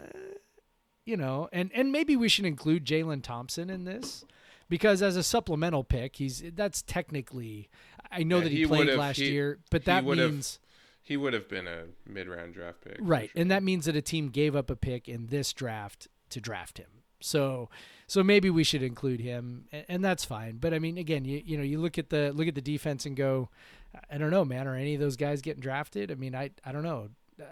you know, and and maybe we should include Jalen Thompson in this because as a supplemental pick, he's that's technically. I know Yeah, that he, he played last he- year, but that means He would have been a mid-round draft pick. right, sure. and that means that a team gave up a pick in this draft to draft him. So, so maybe we should include him, and, and that's fine. But I mean, again, you you know, you look at the look at the defense and go, I don't know, man. Are any of those guys getting drafted? I mean, I I don't know. Uh,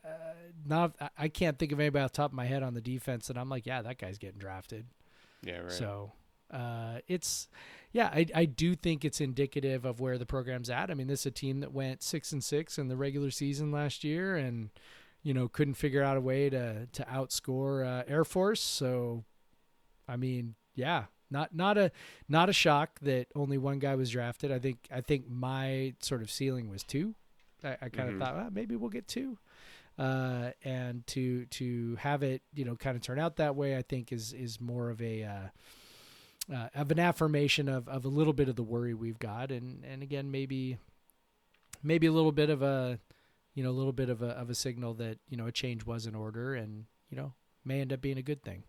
not I- can't think of anybody off the top of my head on the defense that I'm like, yeah, that guy's getting drafted. yeah, right. So uh, it's yeah, I I do think it's indicative of where the program's at. I mean, this is a team that went six and six in the regular season last year, and you know couldn't figure out a way to to outscore uh, Air Force. So, I mean, yeah, not not a not a shock that only one guy was drafted. I think I think my sort of ceiling was two. I, I kind of Mhm. thought well, maybe we'll get two. Uh, and to to have it, you know, kind of turn out that way, I think is is more of a uh, uh, of an affirmation of, of a little bit of the worry we've got, and and again maybe maybe a little bit of a you know a little bit of a of a signal that you know a change was in order, and you know may end up being a good thing.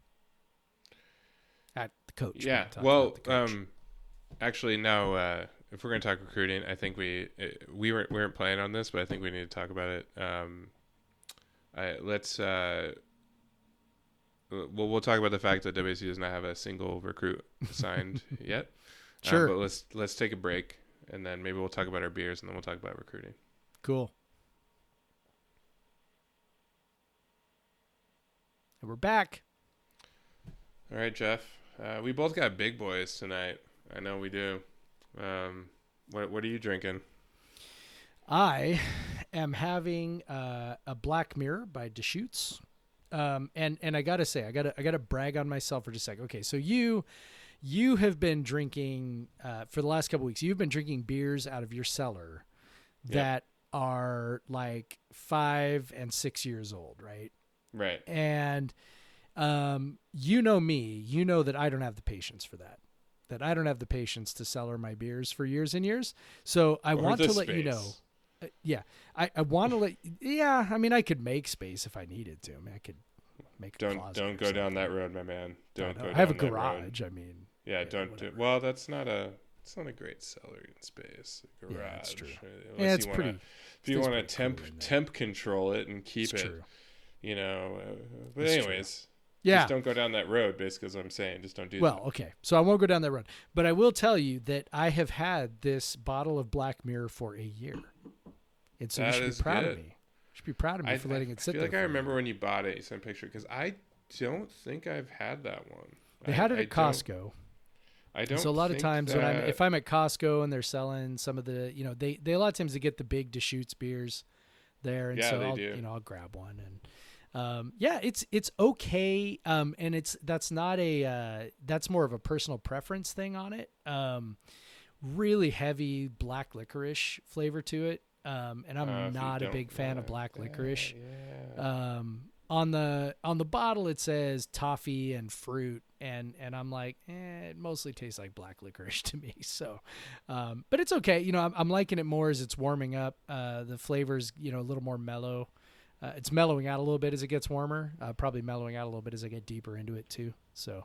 The coach, yeah. Well, coach. um, actually, no. Uh, if we're gonna talk recruiting, I think we uh, we weren't we weren't planning on this, but I think we need to talk about it. Um, I, let's. Uh, well, we'll talk about the fact that WSU does not have a single recruit signed yet. Uh, Sure. but let's let's take a break, and then maybe we'll talk about our beers, and then we'll talk about recruiting. cool. And we're back. All right, Jeff. Uh, we both got big boys tonight. I know we do. Um, what what are you drinking? I am having uh, a Black Mirror by Deschutes. Um, and and I gotta say, I gotta I gotta brag on myself for just a second. Okay, so you you have been drinking uh, for the last couple weeks. You've been drinking beers out of your cellar Yep. that are like five and six years old, right? Right. And um, you know me, you know that I don't have the patience for that. That I don't have the patience to cellar my beers for years and years. So I Or want to let you know. Uh, yeah, I, I want to let. Yeah, I mean, I could make space if I needed to. I mean, I could make. A Don't don't go down that road, my man. I Don't know. go. I have a that road. garage. I mean, Yeah, Yeah, don't do. Well, that's not a. It's not a great cellar in space. A garage. Yeah, that's true. uh, Unless yeah, it's wanna, pretty. If you want to temp cool temp control it and keep It's it, true. you know. Uh, but It's anyways, Yeah. just don't go down that road. Basically, is what I'm saying. Just don't do that. Well, okay. So I won't go down that road, but I will tell you that I have had this bottle of Black Mirror for a year, and so That you should be proud good. of me. You should be proud of that. me for letting I, it sit I feel there. like I remember when you bought it. You sent a picture because I don't think I've had that one. They I- had it I at don't- Costco. I don't. so a lot of times when I'm if I'm at Costco and they're selling some of the you know they they a lot of times they get the big Deschutes beers there and Yeah, so I'll do. you know I'll grab one and um, yeah it's it's okay um, and it's that's not a uh, that's more of a personal preference thing on it. Um, really heavy black licorice flavor to it um, and I'm Uh, not a big fan of black that, licorice. Yeah. um, on the on the bottle it says toffee and fruit and and I'm like eh, it mostly tastes like black licorice to me so um, but it's okay you know I'm, I'm liking it more as it's warming up. Uh, the flavors you know a little more mellow uh, it's mellowing out a little bit as it gets warmer uh, probably mellowing out a little bit as I get deeper into it too so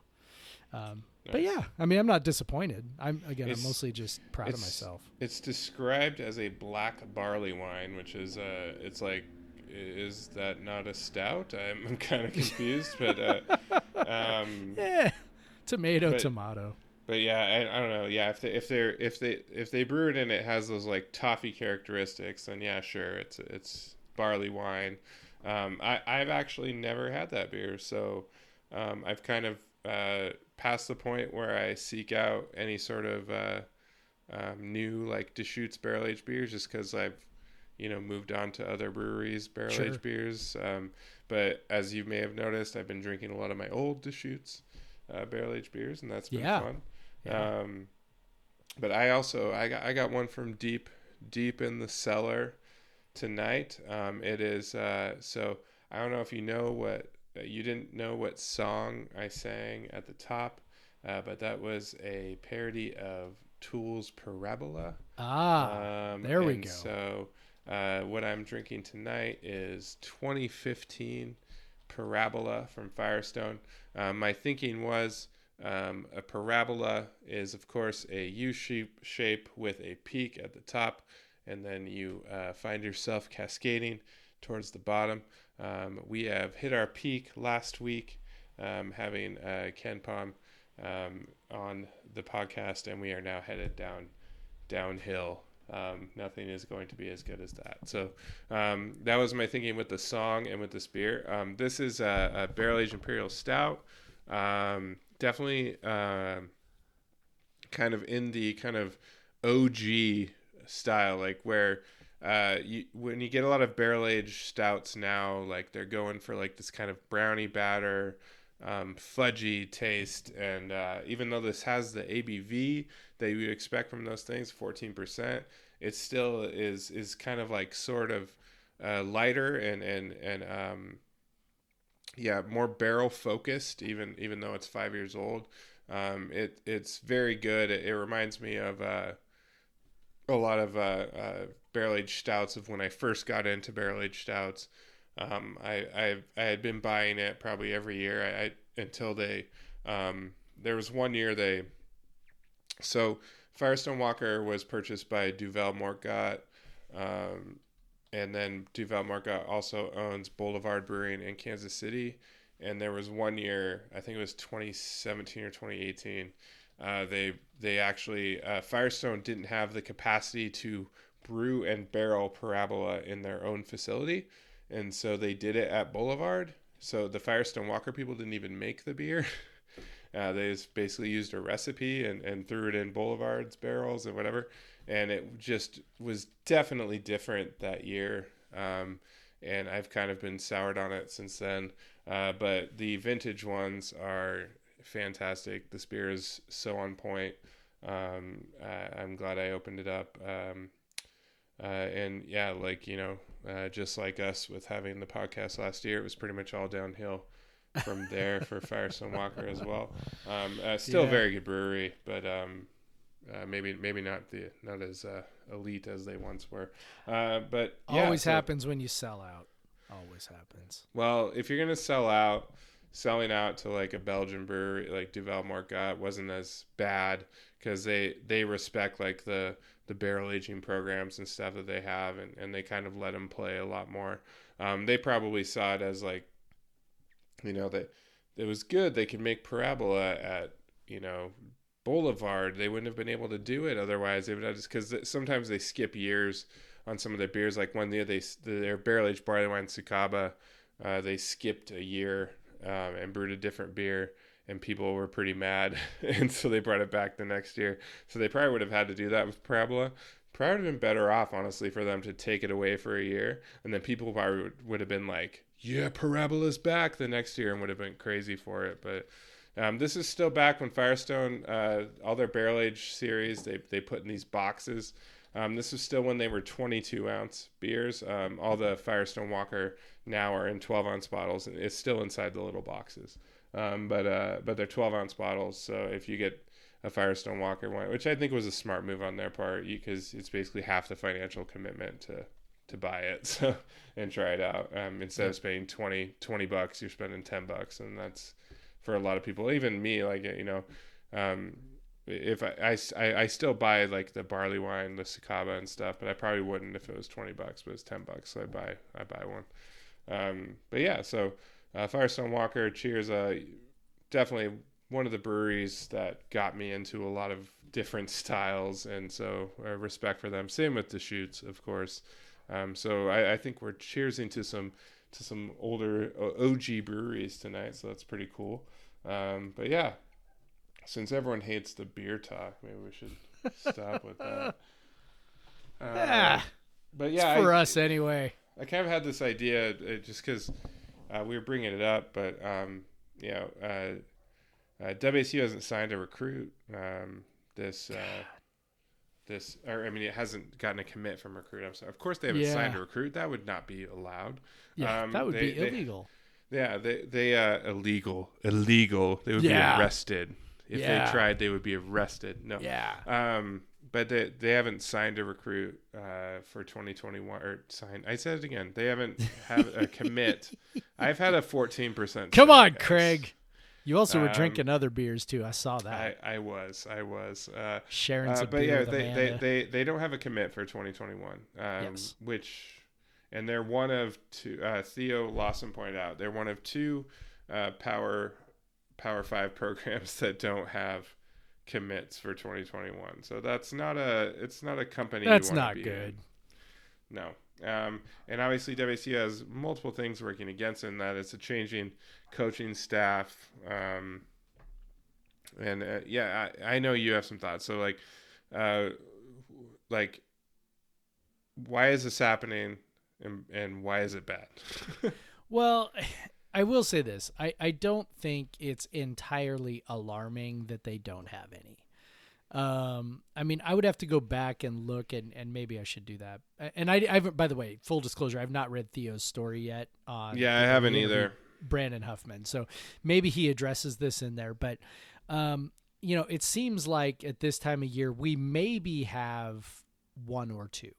um, But yeah, I mean, I'm not disappointed. I'm again, It's- I'm mostly just proud of myself. It's described as a black barley wine, which is uh, it's like, is that not a stout? I'm, I'm kind of confused, but uh, um, Yeah, tomato, But- tomato. but yeah, I, I don't know. Yeah, if they if they if they if they brew it and it has those like toffee characteristics, then yeah, sure, it's it's barley wine. Um, I I've actually never had that beer, so um, I've kind of uh, past the point where I seek out any sort of uh, um, new like Deschutes barrel aged beers, just because I've you know moved on to other breweries barrel aged Sure. beers. Um, but as you may have noticed, I've been drinking a lot of my old Deschutes uh, barrel aged beers, and that's been Yeah. fun. Yeah. Um, but I also I got I got one from deep deep in the cellar tonight. Um, it is uh, so I don't know if you know what uh, you didn't know what song I sang at the top, uh, but that was a parody of Tool's Parabola. ah, Um, there we go. So, uh, what I'm drinking tonight is 2015 Parabola from Firestone. Um, my thinking was um, a parabola is, of course, a U shape shape with a peak at the top, and then you uh, find yourself cascading towards the bottom. Um, we have hit our peak last week, um, having uh, Ken Palm um, on the podcast, and we are now headed down downhill. Um, nothing is going to be as good as that. So um, that was my thinking with the song and with this beer. Um, this is a, a barrel aged imperial stout. Definitely um kind of in the kind of OG style, like where uh, you when you get a lot of barrel aged stouts now, like they're going for like this kind of brownie batter, um, fudgy taste, and uh, even though this has the ABV that you would expect from those things, fourteen percent, it still is is kind of like sort of uh, lighter and and and um, yeah, more barrel focused. Even even though it's five years old, um, it it's very good. It, it reminds me of uh, a lot of uh, uh, barrel aged stouts of when I first got into barrel aged stouts. Um, I, I I had been buying it probably every year. I, I until they um, there was one year they so Firestone Walker was purchased by Duvel Moortgat. Um, and then Duvel Moortgat also owns Boulevard Brewing in Kansas City. And there was one year, I think it was 2017 or 2018. Uh, they they actually uh, Firestone didn't have the capacity to brew and barrel Parabola in their own facility, and so they did it at Boulevard. So the Firestone Walker people didn't even make the beer. Uh, they just basically used a recipe and, and threw it in Boulevard's barrels and whatever. And it just was definitely different that year. Um, and I've kind of been soured on it since then. Uh, but the vintage ones are fantastic. The spear is so on point. Um, uh, I'm glad I opened it up. Um, uh, and yeah, like, you know, uh, just like us with having the podcast last year, it was pretty much all downhill from there for Firestone Walker as well. Um, uh, still Yeah. a very good brewery, but um, uh, maybe maybe not the not as uh, elite as they once were. Uh, but yeah, Always so- happens when you sell out. Always happens. Well, if you're gonna sell out, selling out to like a Belgian brewery like Duvel Moortgat wasn't as bad because they they respect like the the barrel aging programs and stuff that they have, and, and they kind of let them play a lot more. Um, they probably saw it as like, you know, that it was good. They could make Parabola at you know Boulevard. They wouldn't have been able to do it otherwise. They would have just because sometimes they skip years on some of their beers. Like one year they their barrel aged barley wine Sucaba, uh, they skipped a year um, and brewed a different beer, and people were pretty mad, and so they brought it back the next year. So they probably would have had to do that with Parabola. Probably would have been better off, honestly, for them to take it away for a year, and then people probably would, would have been like, "Yeah, Parabola's back" the next year, and would have been crazy for it. But um, this is still back when Firestone, uh, all their barrel age series, they they put in these boxes. Um, this was still when they were 22 ounce beers. Um, all the Firestone Walker now are in 12 ounce bottles, and it's still inside the little boxes. Um, but uh, but they're 12 ounce bottles. So if you get a Firestone Walker one, which I think was a smart move on their part, because it's basically half the financial commitment to to buy it so and try it out. Um, instead of spending 20, 20 bucks, you're spending 10 bucks, and that's for a lot of people, even me. Like you know, Um, if I, I, I, still buy like the barley wine, the Sucaba and stuff, but I probably wouldn't if it was twenty bucks. But it's ten bucks, so I buy I buy one. Um, but yeah, so uh, Firestone Walker, cheers. Uh, definitely one of the breweries that got me into a lot of different styles, and so uh, respect for them. Same with Deschutes, of course. Um, so I, I, think we're cheersing to some to some older OG breweries tonight, so that's pretty cool. Um, but yeah, since everyone hates the beer talk, maybe we should stop with that. Uh, yeah, but yeah, for I, us anyway. I kind of had this idea uh, just because uh, we were bringing it up, but um, you know, uh, uh WSU hasn't signed a recruit um, this uh, this, or I mean, it hasn't gotten a commit from a recruit. I'm sorry. Of course, they haven't yeah. signed a recruit. That would not be allowed. Yeah, um, that would they, be illegal. They, yeah, they they uh, illegal, illegal. They would yeah. be arrested if yeah. they tried. They would be arrested. No. Yeah. Um, but they they haven't signed a recruit uh, for 2021 or signed. I said it again. They haven't had a commit. I've had a 14 percent. Come on, guys. Craig. You also were um, drinking other beers too. I saw that. I, I was. I was. Uh, Sharing uh, But yeah, they, they, they, they don't have a commit for 2021. Um, yes. Which, and they're one of two. Uh, Theo Lawson pointed out they're one of two uh, power Power Five programs that don't have commits for 2021. So that's not a. It's not a company. That's not good. In. No. Um, and obviously, WSU has multiple things working against in that it's a changing coaching staff. Um, and uh, yeah, I, I, know you have some thoughts. So like, uh, like, why is this happening, and and why is it bad? well, I will say this: I I don't think it's entirely alarming that they don't have any. Um, I mean, I would have to go back and look, and, and maybe I should do that. And I, I've, by the way, full disclosure, I've not read Theo's story yet. On yeah, I haven't either. Brandon Huffman, so maybe he addresses this in there. But, um, you know, it seems like at this time of year we maybe have one or two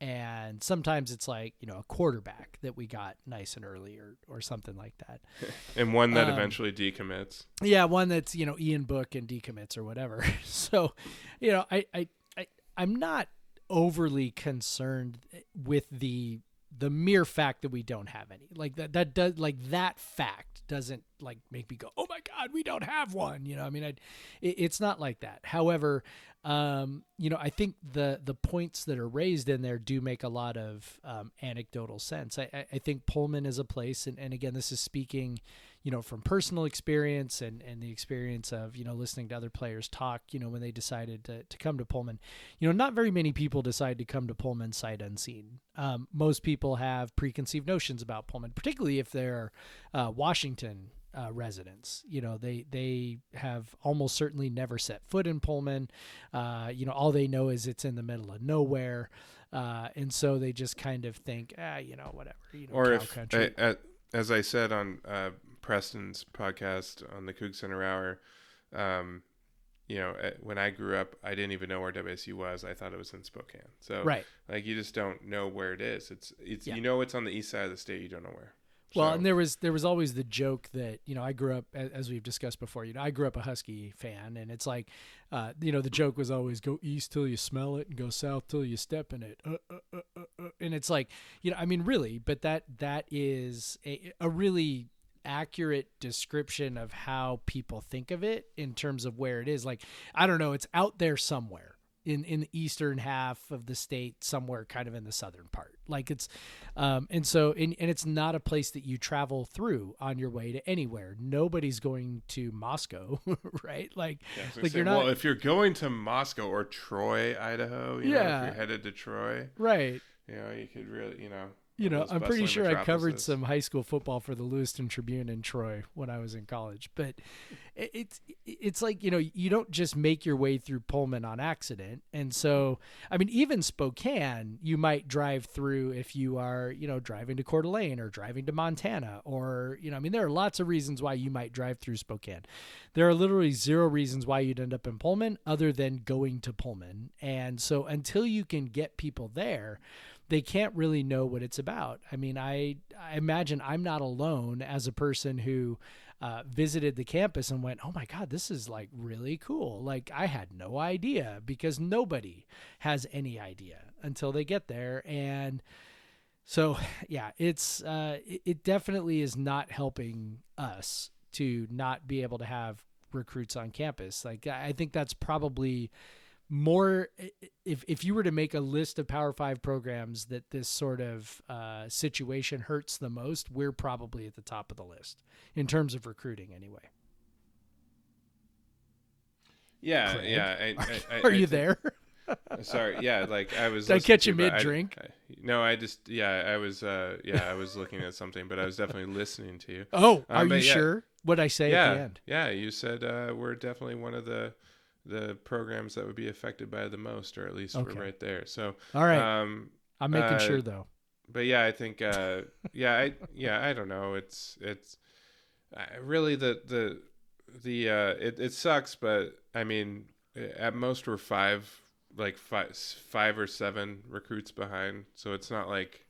and sometimes it's like you know a quarterback that we got nice and early or or something like that. And one that um, eventually decommits. Yeah one that's you know ian book and decommits or whatever. So you know I, I i i'm not overly concerned with the the mere fact that we don't have any. Like that that does like that fact doesn't like make me go oh god we don't have one you know i mean I, it, it's not like that however um, you know, I think the the points that are raised in there do make a lot of um, anecdotal sense. I, I think Pullman is a place, and, and again, this is speaking, you know, from personal experience and, and the experience of, you know, listening to other players talk, you know, when they decided to, to come to Pullman. You know, not very many people decide to come to Pullman sight unseen. Um, most people have preconceived notions about Pullman, particularly if they're uh, Washington uh, residents. You know, they they have almost certainly never set foot in Pullman. Uh, you know, all they know is it's in the middle of nowhere, uh, and so they just kind of think, ah, you know, whatever. You know, or if, I, as I said on uh, Preston's podcast on the Coug Center Hour. Um, you know, when I grew up, I didn't even know where WSU was. I thought it was in Spokane. So, right. like, you just don't know where it is. It's, it's, yeah. you know, it's on the east side of the state. You don't know where. Well, so. and there was there was always the joke that you know I grew up as we've discussed before. You know, I grew up a Husky fan, and it's like, uh, you know, the joke was always go east till you smell it, and go south till you step in it. Uh, uh, uh, uh, uh. and it's like, you know, I mean, really, but that that is a, a really accurate description of how people think of it in terms of where it is. Like, I don't know, it's out there somewhere in in the eastern half of the state somewhere kind of in the southern part. Like it's um and so and, and it's not a place that you travel through on your way to anywhere. Nobody's going to moscow right? Like yeah, like say, you're not well if you're going to moscow or troy idaho you yeah know, if you're headed to troy right. you know you could really you know you know, I'm pretty sure I covered some high school football for the Lewiston Tribune in Troy when I was in college. But it's it's like you know you don't just make your way through Pullman on accident, and so I mean even Spokane you might drive through if you are you know driving to Coeur d'Alene or driving to Montana or you know I mean there are lots of reasons why you might drive through Spokane. There are literally zero reasons why you'd end up in Pullman other than going to Pullman, and so until you can get people there they can't really know what it's about. I mean, I I imagine I'm not alone as a person who uh, visited the campus and went, "Oh my God, this is like really cool!" Like I had no idea because nobody has any idea until they get there, and so yeah, it's uh, it, it definitely is not helping us to not be able to have recruits on campus. Like I think that's probably more if if you were to make a list of Power Five programs that this sort of uh, situation hurts the most, we're probably at the top of the list in terms of recruiting, anyway. Yeah, Craig? yeah. I, I, I, Are you there? Sorry, yeah. Like I was. Did I catch you mid-drink? No, I just yeah. I was uh yeah. I was looking at something, but I was definitely listening to you. Oh, are Um, you yeah. sure? What I say yeah, at the end? yeah. You said uh, we're definitely one of the the programs that would be affected by the most, or at least Okay. we're right there. So, All right, um, I'm making uh, sure though. but yeah, I think uh, yeah, I yeah, I don't know. It's it's uh, really the the the uh, it it sucks, but I mean, at most we're five like five five or seven recruits behind, so it's not like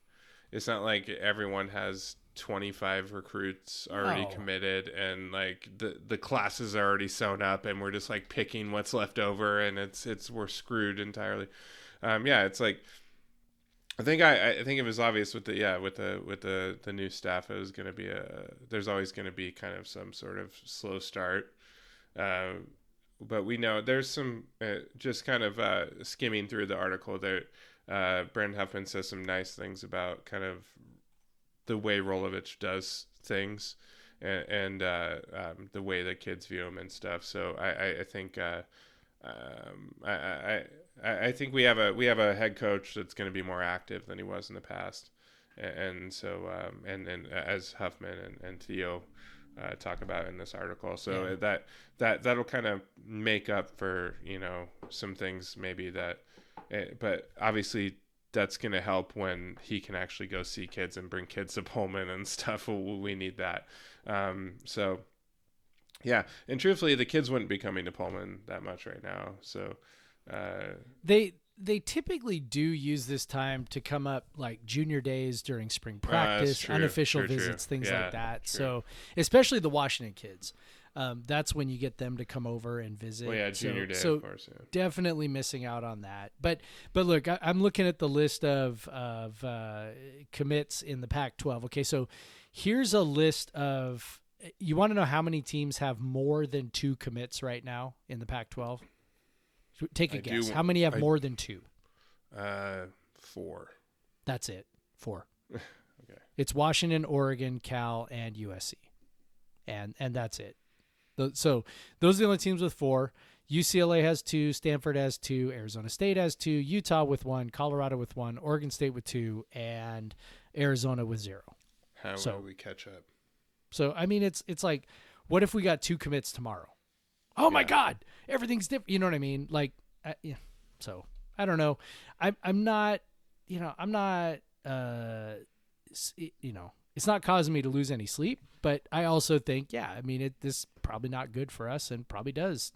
it's not like everyone has 25 recruits already No. committed and like the the classes are already sewn up and we're just like picking what's left over and it's it's we're screwed entirely um yeah it's like I think I, I think it was obvious with the yeah with the with the the new staff it was going to be a there's always going to be kind of some sort of slow start, uh, but we know there's some uh, just kind of uh, skimming through the article there. Uh, Brent Huffman says some nice things about kind of the way Rolovich does things and, and uh, um, the way the kids view him and stuff. So I I, I think. Uh, um, I, I I think we have a we have a head coach that's going to be more active than he was in the past, and, and so um, and and as Huffman and, and Theo uh, talk about in this article, so Yeah. that that that'll kind of make up for you know some things maybe that, eh, but obviously that's going to help when he can actually go see kids and bring kids to Pullman and stuff. We, need that. Um, so yeah, and truthfully, the kids wouldn't be coming to Pullman that much right now. So, uh, They they typically do use this time to come up like junior days during spring practice, true. unofficial True, true. visits, things Yeah, like that. true. So especially the Washington kids, um, that's when you get them to come over and visit. well, yeah, So- junior day, so of course. Yeah. definitely missing out on that. But but look, I, I'm looking at the list of of uh, commits in the Pac-12. Okay, so here's a list of. You want to know how many teams have more than two commits right now in the Pac-12? Take a I guess. wa- How many have I- more than two? Uh, four. That's it. Four. Okay. It's Washington, Oregon, Cal, and USC, and and that's it. So those are the only teams with four. UCLA has two, Stanford has two, Arizona State has two, Utah with one, Colorado with one, Oregon State with two, and Arizona with zero. How So- will we catch up? So I mean, it's it's like, what if we got two commits tomorrow? Oh my God, everything's different. You know what I mean? Like, uh, yeah. So I don't know. I'm I'm not. You know, I'm not. Uh, you know, it's not causing me to lose any sleep. But I also think, yeah, I mean, it this probably not good for us, and probably does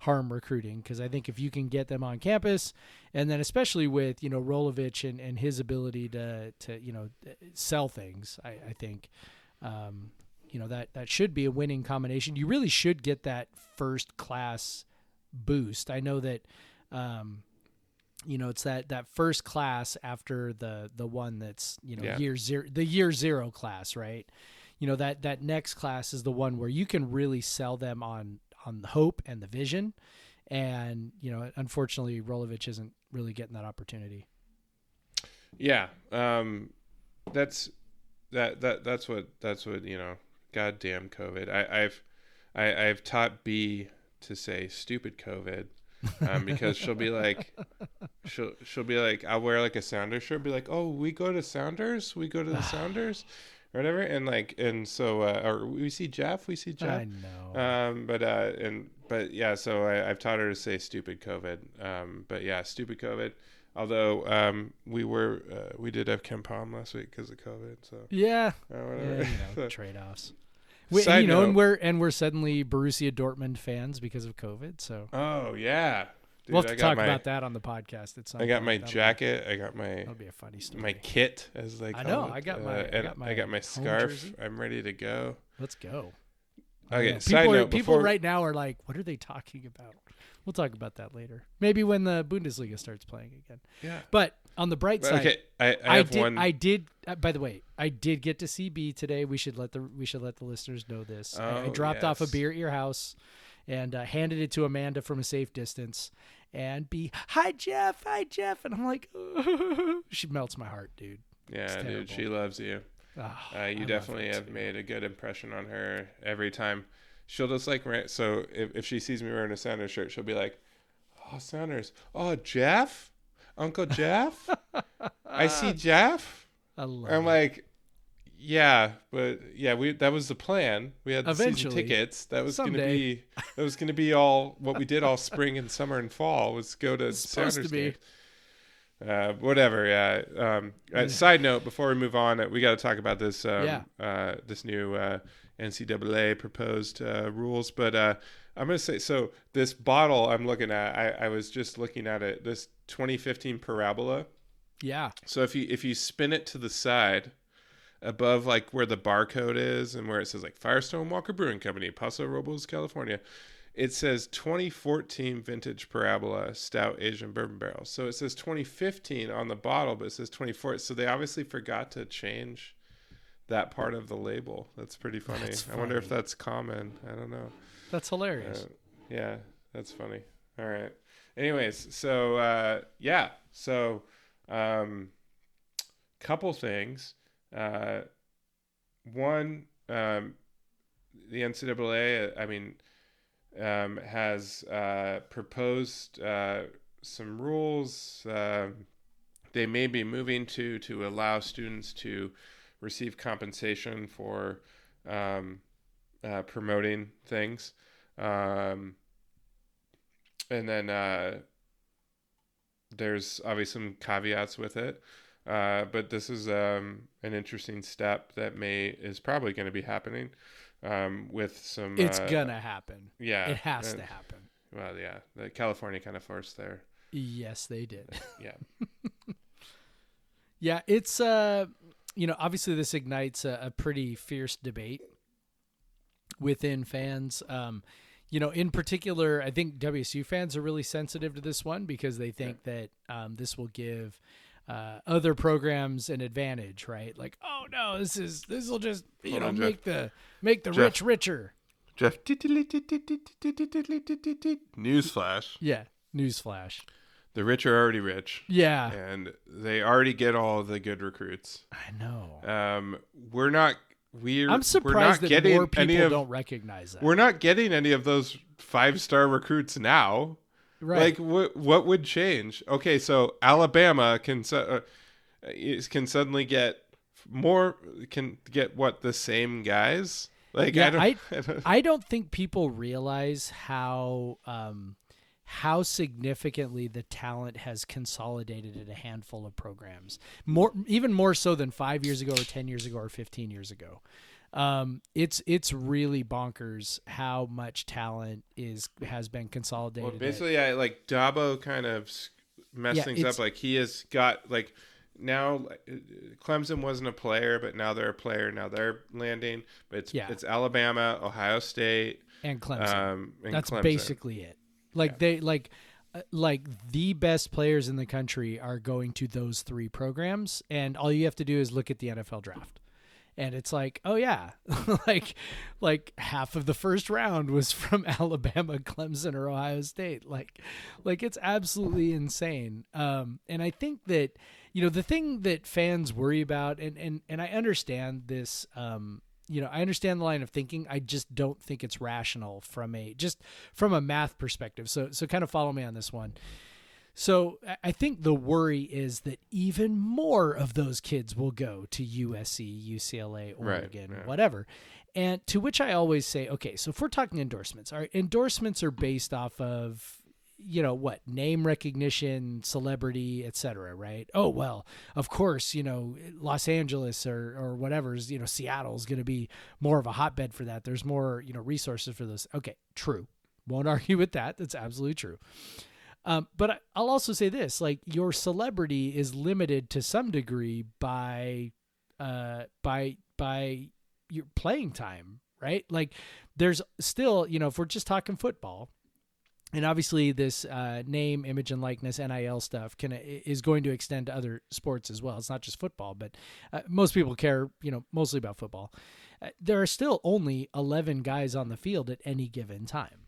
harm recruiting because I think if you can get them on campus, and then especially with you know Rolovich and, and his ability to to you know sell things, I, I think um, you know that that should be a winning combination. You really should get that first class boost. I know that um, you know it's that that first class after the the one that's you know Yeah. year zero the year zero class, right? You know that that next class is the one where you can really sell them on on the hope and the vision. And you know, unfortunately, Rolovich isn't really getting that opportunity. Yeah. Um, that's that that that's what that's what you know. Goddamn COVID. I, I've I, I've taught B to say stupid COVID. Um, because she'll be like, she'll she'll be like, I'll wear like a Sounders shirt, be like, oh, we go to Sounders, we go to the Sounders, or whatever, and like, and so, uh, or we see Jeff, we see Jeff, I know. um, but uh, and but yeah, so I, I've taught her to say stupid COVID. Um, but yeah, stupid COVID. Although um, we were uh, we did have Ken Palm last week because of COVID. So yeah, uh, yeah, you know, trade offs. We, Side you know, and we're and we're suddenly Borussia Dortmund fans because of COVID. So oh yeah, Dude, we'll have to talk my, about that on the podcast. Some I got my That'll be- jacket. I got my That'll be a funny story. my kit, as they call I know, it. I got uh, my- I and got my I got my scarf. jersey. I'm ready to go. Let's go. Okay. Side people, are, note: people before, right now are like, "What are they talking about?" We'll talk about that later. Maybe when the Bundesliga starts playing again. yeah. But on the bright side, Okay. I, I I, did. one. I did. Uh, by the way, I did get to see B today. We should let the we should let the listeners know this. I, I Oh, dropped off a beer at your house, and uh, handed it to Amanda from a safe distance. And B, hi Jeff, hi Jeff, and I'm like, she melts my heart, dude. yeah, dude. She loves you. Ah, Uh, you love definitely have too. made a good impression on her every time. She'll just like so if, if she sees me wearing a Sounders shirt, she'll be like, "Oh, Sounders! Oh, Jeff, Uncle Jeff! I see Jeff." I I'm it. like, "Yeah, but yeah, we that was the plan. We had the season tickets. That was going to be that was going to be all what we did all spring and summer and fall was go to supposed to be. Uh, whatever. Yeah. Um, uh, side note: Before we move on, uh, we got to talk about this. Um, Yeah. Uh, this new uh, NCAA proposed uh, rules, but uh, I'm gonna say so. This bottle I'm looking at, I, I was just looking at it. This 2015 Parabola. yeah, So if you if you spin it to the side, above like where the barcode is and where it says like Firestone Walker Brewing Company, Paso Robles, California, it says 2014 vintage Parabola Stout Asian Bourbon Barrel. So it says 2015 on the bottle, but it says 24. So they obviously forgot to change that part of the label. That's pretty funny. That's I wonder if that's common. I don't know. that's hilarious. Uh, yeah, that's funny. All right. Anyways, so uh, yeah, so um, couple things. Uh, one, um, the NCAA, I mean, um, has uh, proposed uh, some rules. Um they may be moving to to allow students to receive compensation for um, uh, promoting things. Um, and then uh, there's obviously some caveats with it. Uh, but this is um, an interesting step that may is probably going to be happening um, with some. it's uh, gonna happen. Yeah, It has uh, to happen. Well, yeah, the California kind of forced there. Yes, they did. yeah. Yeah, it's uh, you know, obviously this ignites a, a pretty fierce debate within fans. Um, you know, in particular, I think WSU fans are really sensitive to this one because they think that um, this will give uh, other programs an advantage, right? Like, oh no, this is this will just you Hold know on, make the make the Jeff. rich richer. Jeff. Newsflash: Yeah, newsflash. The rich are already rich, Yeah, and they already get all the good recruits. I know. Um, we're not. We're I'm we're surprised not that getting more people of, don't recognize that. We're not getting any of those five star recruits now. Right. Like what? What would change? Okay, so Alabama can uh, can suddenly get more. Can get what the same guys? Like Yeah, I don't. I- I don't I don't think people realize how um, how significantly the talent has consolidated at a handful of programs. More, even more so than five years ago, or ten years ago, or fifteen years ago. Um, it's it's really bonkers how much talent is has been consolidated. Well, at- basically, I like Dabo kind of messed Yeah, things up. Like he has got like now uh, Clemson wasn't a player, but now they're a player. Now they're landing, but it's Yeah. it's Alabama, Ohio State, and Clemson. um, and That's Clemson. basically it. Like they like uh, like the best players in the country are going to those three programs and all you have to do is look at the NFL draft. And it's like, oh yeah, like like half of the first round was from Alabama, Clemson or Ohio State. Like like it's absolutely insane. Um and I think that you know the thing that fans worry about and and and I understand this um you know, I understand the line of thinking. I just don't think it's rational from a just from a math perspective. So so kind of follow me on this one. So I- think the worry is that even more of those kids will go to USC, UCLA, Right, Oregon, yeah. whatever. And to which I always say, okay, so if we're talking endorsements, our endorsements are based off of you know what name recognition celebrity etc right? Oh well of course you know los angeles or or whatever's you know seattle's going to be more of a hotbed for that. There's more you know resources for those. Okay true. Won't argue with that. That's absolutely true. Um, but I'll also say this: like your celebrity is limited to some degree by, uh, by by your playing time, right? Like there's still, you know, if we're just talking football, and obviously this uh, name, image, and likeness (NIL) stuff can is going to extend to other sports as well. It's not just football, but uh, most people care, you know, mostly about football. Uh, there are still only eleven guys on the field at any given time.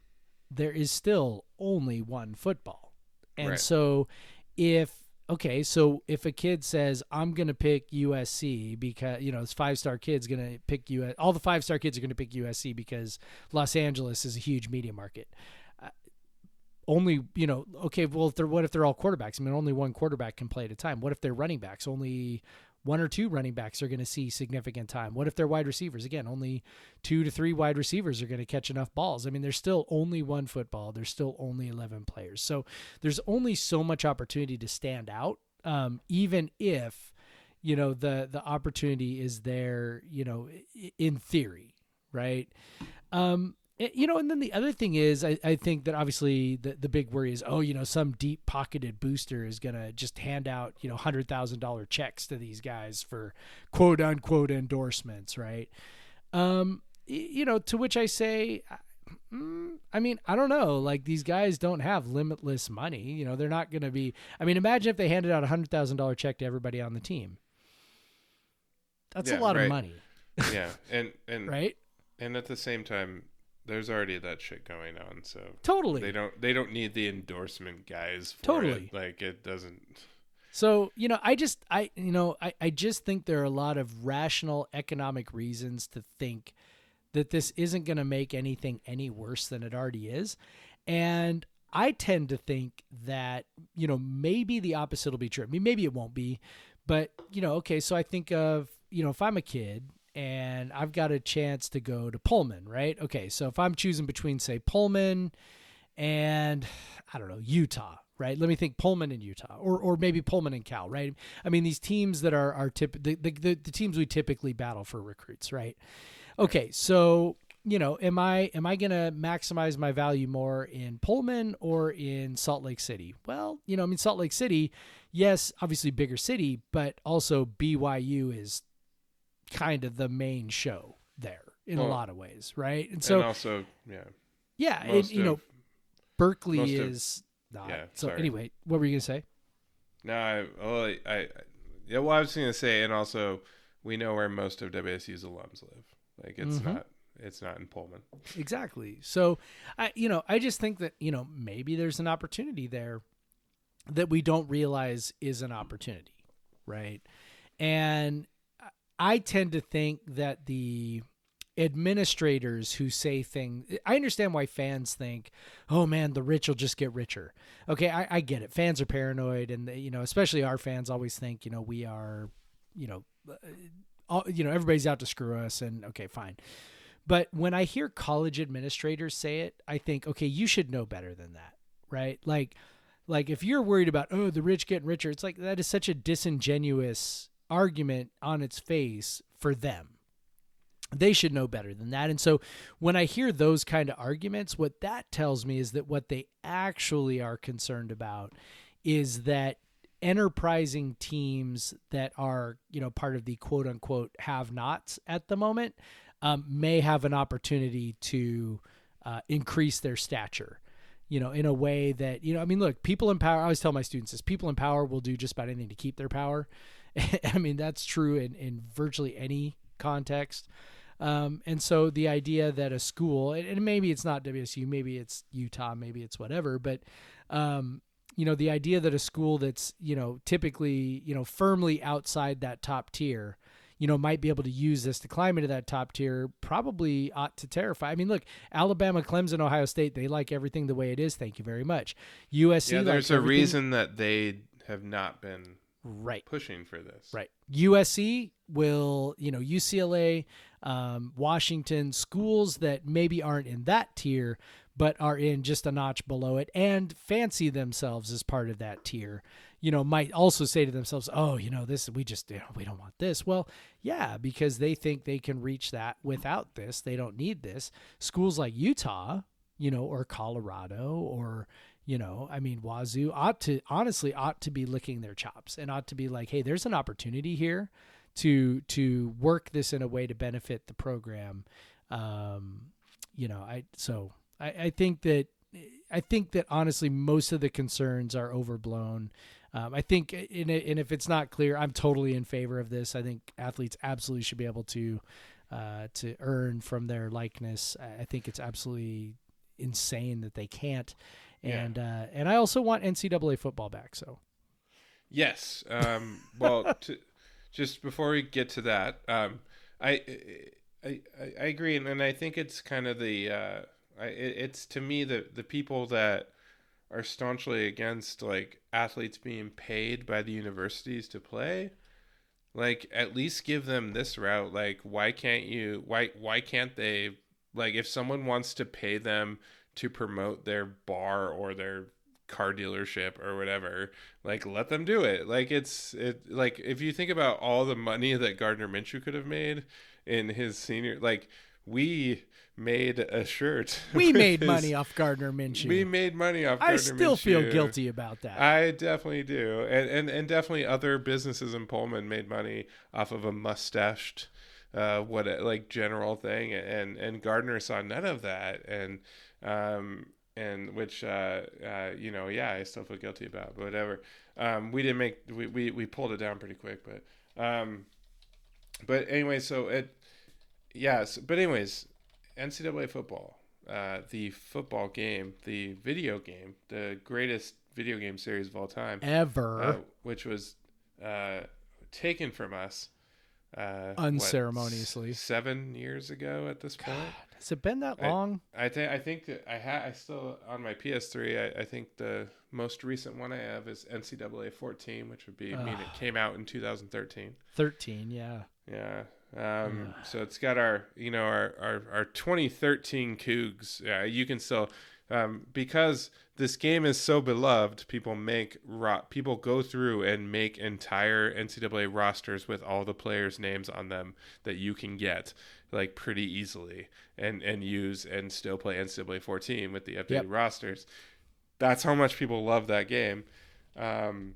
There is still only one football, and Right. so if okay, so if a kid says I'm going to pick USC because you know this five star kid's going to pick US, all the five star kids are going to pick USC because Los Angeles is a huge media market only you know okay well if they're what if they're all quarterbacks? I mean only one quarterback can play at a time. What if they're running backs? Only one or two running backs are going to see significant time. What if they're wide receivers? Again only two to three wide receivers are going to catch enough balls. I mean there's still only one football. There's still only 11 players. So there's only so much opportunity to stand out um, even if you know the the opportunity is there you know in theory right? Um you know and then the other thing is i, I think that obviously the, the big worry is oh you know some deep pocketed booster is going to just hand out you know $100000 checks to these guys for quote unquote endorsements right um you know to which i say mm, I mean, I don't know. Like these guys don't have limitless money. You know, they're not going to be. I mean, imagine if they handed out a hundred thousand dollar check to everybody on the team. That's a lot right. of money, yeah, and and right? and at the same time, there's already that shit going on, so Totally. they don't they don't need the endorsement guys. For Totally. it. like it doesn't. So, you know, I just I you know, I, I just think there are a lot of rational economic reasons to think that this isn't gonna make anything any worse than it already is. And I tend to think that, you know, maybe the opposite will be true. I mean, maybe it won't be, but you know, okay, so I think of, you know, if I'm a kid and I've got a chance to go to Pullman, right? Okay, so if I'm choosing between say Pullman and I don't know, Utah, right? Let me think Pullman and Utah or or maybe Pullman and Cal, right? I mean these teams that are are tip the, the, the, the teams we typically battle for recruits, right? Okay, so you know, am I am I going to maximize my value more in Pullman or in Salt Lake City? Well, you know, I mean Salt Lake City, yes, obviously bigger city, but also BYU is kind of the main show there in a lot of ways, right? And so and also, yeah, yeah, and, you know, Berkeley most of- is not. yeah, so sorry. anyway, what were you gonna say? No, I, well, I, I, yeah, well, I was to say, and also, we know where most of WSU's alums live. Like, it's Mhm. not, it's not in Pullman. Exactly. So, I you know I just think that you know maybe there's an opportunity there that we don't realize is an opportunity, right? And I tend to think that the administrators who say things I understand why fans think, oh man, the rich will just get richer. Okay, I, I get it. Fans are paranoid and you know, especially our fans always think, you know, we are, you know, uh, all, you know, everybody's out to screw us and okay, fine. But when I hear college administrators say it, I think, okay, you should know better than that, right? Like, like if you're worried about oh the rich getting richer, it's like that is such a disingenuous argument on its face for them. They should know better than that. And so when I hear those kind of arguments, what that tells me is that what they actually are concerned about is that enterprising teams that are, you know, part of the quote unquote have nots at the moment um, may have an opportunity to uh, increase their stature you know, in a way that, you know, I mean, look, people in power, I always tell my students this people in power will do just about anything to keep their power. I mean, that's true in, in virtually any context. Um, and so the idea that a school, and maybe it's not WSU, maybe it's Utah, maybe it's whatever, but, um, you know, the idea that a school that's, you know, typically, you know, firmly outside that top tier, you know, might be able to use this to climb into that top tier probably ought to terrify. I mean, look, Alabama, Clemson, Ohio State, they like everything the way it is. Thank you very much. USC, Yeah, there's a everything- reason that they have not been Right. pushing for this. Right. USC will, you know, UCLA, um, Washington, schools that maybe aren't in that tier, but are in just a notch below it and fancy themselves as part of that tier, you know, might also say to themselves, oh, you know, this, we just, you know, we don't want this. Well, yeah, because they think they can reach that without this. They don't need this. Schools like Utah, you know, or Colorado or, you know, I mean, Wazoo ought to honestly ought to be licking their chops and ought to be like, hey, there's an opportunity here to to work this in a way to benefit the program. Um, you know, I so I, I think that I think that honestly most of the concerns are overblown. Um, I think, in it, and if it's not clear, I'm totally in favor of this. I think athletes absolutely should be able to uh, to earn from their likeness. I think it's absolutely insane that they can't. And yeah. uh, and I also want NCAA football back. So yes, um, well, to, just before we get to that, um, I, I I agree, and, and I think it's kind of the uh, I, it's to me the the people that are staunchly against like athletes being paid by the universities to play like at least give them this route like why can't you why why can't they like if someone wants to pay them to promote their bar or their car dealership or whatever like let them do it like it's it like if you think about all the money that gardner minshew could have made in his senior like we made a shirt. We made his, money off Gardner Minshew. We made money off. I still Minshew. feel guilty about that. I definitely do, and and and definitely other businesses in Pullman made money off of a mustached, uh, what a, like general thing, and and Gardner saw none of that, and um and which uh, uh you know yeah I still feel guilty about, but whatever. Um, we didn't make we, we we pulled it down pretty quick, but um, but anyway, so it yes, but anyways NCAA football, uh, the football game, the video game, the greatest video game series of all time ever, uh, which was uh, taken from us uh, unceremoniously what, seven years ago. At this point, has it been that long? I, I think I think I had I still on my PS3. I, I, think the most recent one I have is NCAA 14, which would be I mean it came out in 2013. 13, yeah. Yeah, um, so it's got our, you know, our, our, our 2013 Cougs. Yeah, you can still, um, because this game is so beloved, people make ro- people go through and make entire NCAA rosters with all the players' names on them that you can get like pretty easily and and use and still play NCAA 14 with the updated yep. rosters. That's how much people love that game. Um,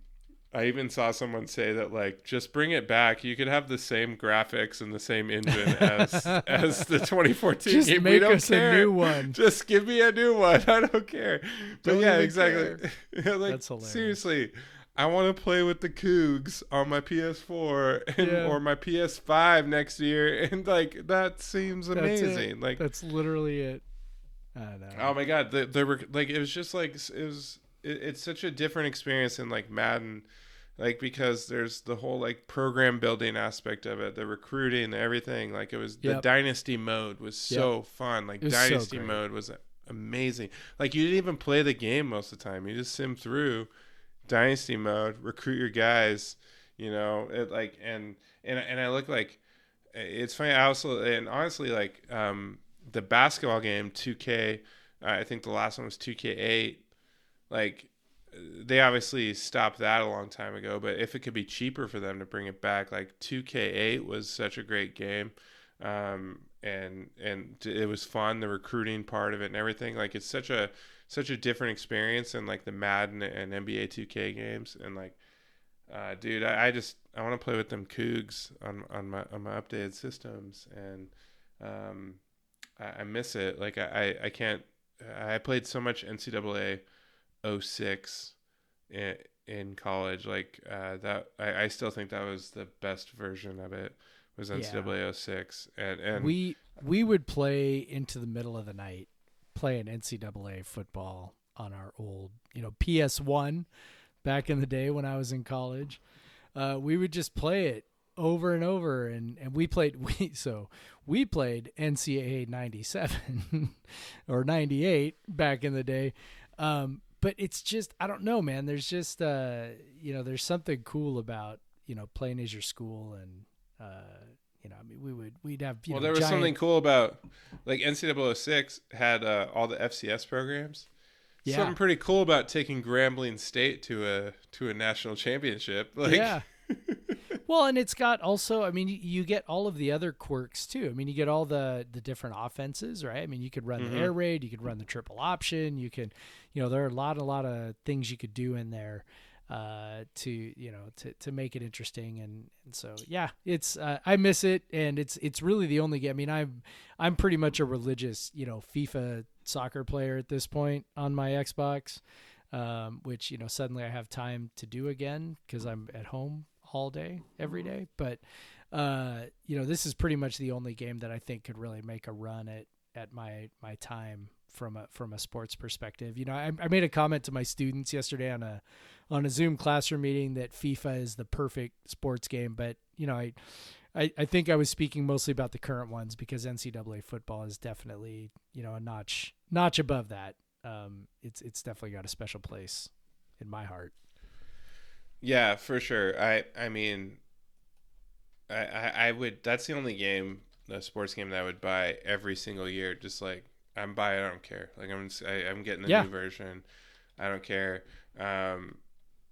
I even saw someone say that like just bring it back. You could have the same graphics and the same engine as as the 2014 just game. Make we don't us care. a new one. Just give me a new one. I don't care. But don't yeah, exactly. like, That's hilarious. Seriously, I want to play with the Cougs on my PS4 and, yeah. or my PS5 next year, and like that seems amazing. Like that's literally it. Uh, I know. Oh my god, the the like it was just like it was. It, it's such a different experience in like Madden like because there's the whole like program building aspect of it the recruiting everything like it was yep. the dynasty mode was so yep. fun like dynasty so mode was amazing like you didn't even play the game most of the time you just sim through dynasty mode recruit your guys you know it like and and, and i look like it's funny i also and honestly like um the basketball game 2k i think the last one was 2k8 like they obviously stopped that a long time ago, but if it could be cheaper for them to bring it back, like 2K8 was such a great game. Um, and and it was fun the recruiting part of it and everything like it's such a such a different experience than like the Madden and NBA 2K games and like uh, dude I, I just I want to play with them Cougs on on my on my updated systems and um, I, I miss it like I, I can't I played so much NCAA 06 in, in college. Like uh, that, I, I still think that was the best version of it. Was NCAA yeah. 06, and and we we would play into the middle of the night, playing NCAA football on our old, you know, PS One, back in the day when I was in college. Uh, we would just play it over and over and and we played we so we played NCAA 97 or 98 back in the day um, but it's just I don't know, man. There's just uh, you know, there's something cool about you know playing as your school and uh, you know, I mean, we would we'd have well, know, there was giant... something cool about like NCAA 06 had uh, all the FCS programs. Yeah. Something pretty cool about taking Grambling State to a to a national championship. Like... Yeah. Well, and it's got also, I mean, you, get all of the other quirks too. I mean, you get all the the different offenses, right? I mean, you could run Mhm. the air raid, you could run the triple option, you can, you know, there are a lot, a lot of things you could do in there uh, to, you know, to, to make it interesting. And, and so, yeah, it's, uh, I miss it. And it's, it's really the only game. I mean, I'm, I'm pretty much a religious, you know, FIFA soccer player at this point on my Xbox, um, which, you know, suddenly I have time to do again because I'm at home all day, every day. But, uh, you know, this is pretty much the only game that I think could really make a run at, at my, my time from a, from a sports perspective. You know, I, I made a comment to my students yesterday on a, on a Zoom classroom meeting that FIFA is the perfect sports game, but you know, I, I, I think I was speaking mostly about the current ones because NCAA football is definitely you know a notch notch above that. Um, it's it's definitely got a special place in my heart. Yeah, for sure. I I mean, I, I I would. That's the only game, the sports game that I would buy every single year. Just like I'm buying, I don't care. Like I'm just- I, I'm getting the Yeah. new version. I don't care. Um,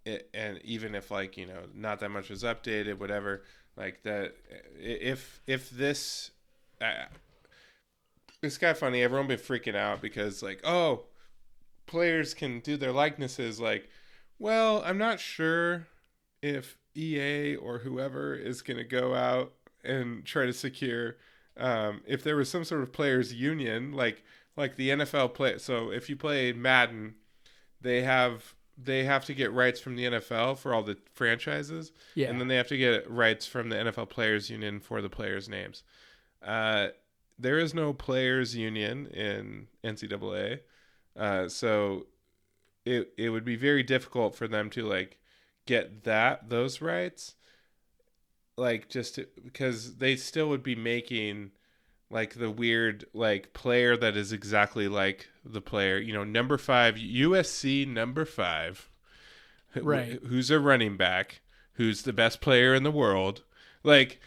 it, and even if like you know not that much was updated, whatever. Like that, if if this. Uh, it's kind of funny. Everyone been freaking out because like, oh, players can do their likenesses. Like, well, I'm not sure if EA or whoever is going to go out and try to secure um, if there was some sort of players union like like the NFL play. So if you play Madden, they have they have to get rights from the NFL for all the franchises, Yeah, and then they have to get rights from the NFL Players Union for the players' names. Uh, there is no players' union in NCAA, uh, so it it would be very difficult for them to like get that those rights, like just to, because they still would be making like the weird like player that is exactly like the player you know number five usc number five Right. who's a running back who's the best player in the world like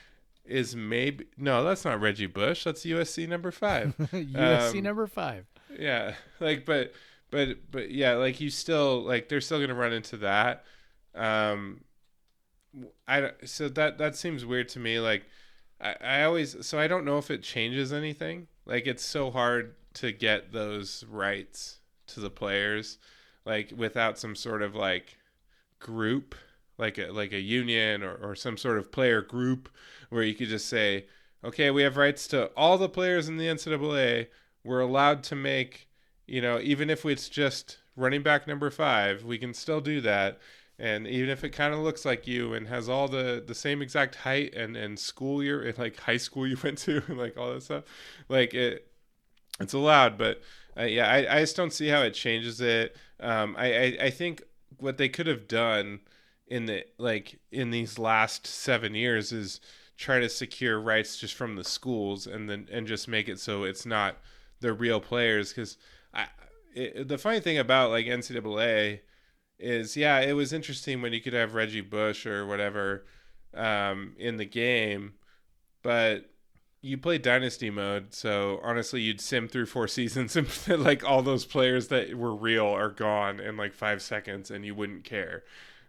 is maybe no that's not reggie bush that's usc number five USC um, number five. yeah like but but but yeah like you still like they're still gonna run into that um i so that that seems weird to me like I, I always so i don't know if it changes anything. Like it's so hard to get those rights to the players like without some sort of like group like a like a union or, or some sort of player group where you could just say okay we have rights to all the players in the ncaa we're allowed to make you know even if it's just running back number five we can still do that and even if it kind of looks like you and has all the the same exact height and and school year and like high school you went to and like all that stuff like it it's allowed. But uh, yeah I, I just don't see how it changes it. Um I, I i think what they could have done in the like in these last seven years is try to secure rights just from the schools and then and just make it so it's not the real players. Because I it, the funny thing about like NCAA is yeah it was interesting when you could have Reggie Bush or whatever um, in the game, but you play dynasty mode so honestly you'd sim through four seasons and like all those players that were real are gone in like five seconds and you wouldn't care.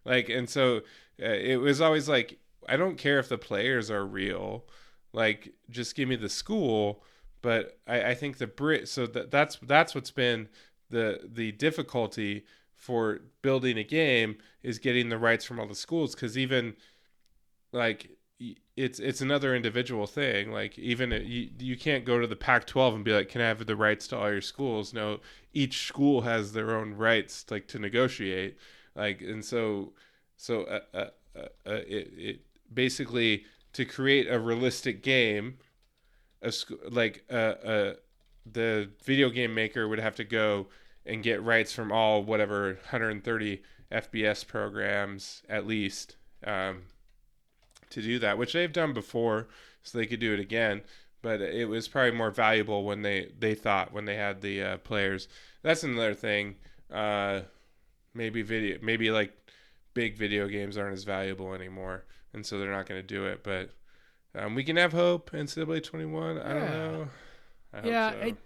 Like and so uh, it was always like i don't care if the players are real like just give me the school but i, I think the brit so that that's that's what's been the the difficulty for building a game is getting the rights from all the schools because even like it's it's another individual thing like even you, you can't go to the pac 12 and be like can i have the rights to all your schools? No each school has their own rights like to negotiate like and so so uh, uh, uh, uh, it, it basically to create a realistic game a sc- like uh, uh, the video game maker would have to go and get rights from all whatever 130 fbs programs at least um, to do that which they've done before so they could do it again. But it was probably more valuable when they they thought when they had the uh, players. That's another thing uh, maybe video maybe like big video games aren't as valuable anymore and so they're not going to do it but um, we can have hope ncaa 21 i don't know. I hope Yeah, so.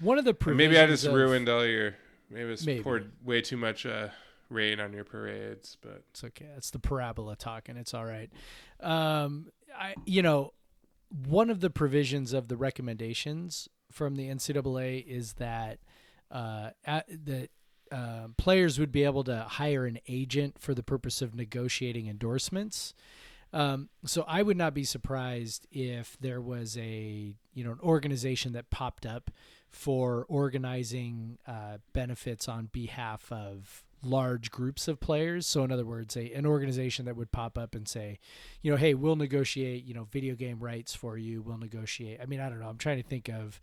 One of the Or maybe i just of- ruined all your maybe I just Maybe. poured way too much uh, rain on your parades, but It's okay. It's the parabola talking. It's all right. Um, I, you know, one of the provisions of the recommendations from the NCAA is that uh, that uh, players would be able to hire an agent for the purpose of negotiating endorsements. Um, so I would not be surprised if there was a you know an organization that popped up for organizing uh, benefits on behalf of large groups of players. So in other words, a an organization that would pop up and say, you know, hey, we'll negotiate you know video game rights for you. We'll negotiate. I mean, I don't know. I'm trying to think of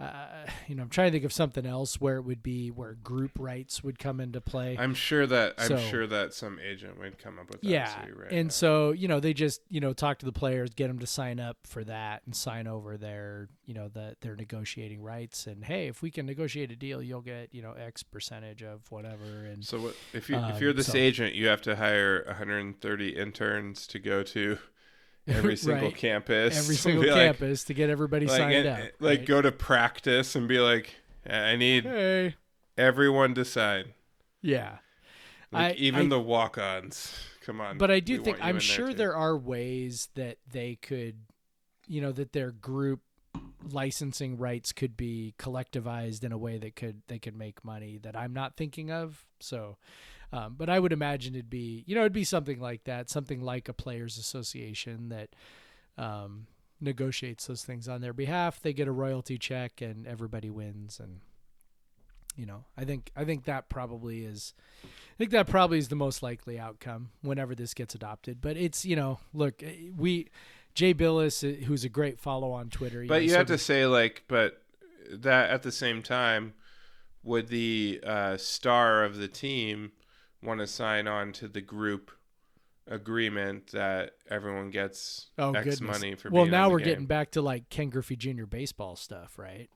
uh, you know, I'm trying to think of something else where it would be where group rights would come into play. I'm sure that I'm sure that some agent would come up with that. yeah, too, right and now. so you know they just you know talk to the players, get them to sign up for that, and sign over their you know the their negotiating rights. And hey, if we can negotiate a deal, you'll get you know X percentage of whatever. And So what, if you Um, if you're this so- agent, you have to hire 130 interns to go to every single Right. campus, every single be like- campus to get everybody like, signed and- up. Eh, like right? go to practice and be like, eh, I need hey, everyone to sign, yeah. like I- even I- the walk-ons. Come on, but I do think I'm sure too. there are ways that they could, you know, that their group licensing rights could be collectivized in a way that could they could make money that I'm not thinking of. So, um, but I would imagine it'd be you know it'd be something like that, something like a players association that um, negotiates those things on their behalf. They get a royalty check and everybody wins and. You know, I think I think that probably is I think that probably is the most likely outcome whenever this gets adopted. But it's you know, look, eh, we Jay Bilas, eh, who's a great follow on Twitter. But know, you have to say like, but that at the same time, would the uh, star of the team want to sign on to the group agreement that everyone gets oh X goodness. money for well, being now we're game? getting back to like Ken Griffey Jr. baseball stuff, right?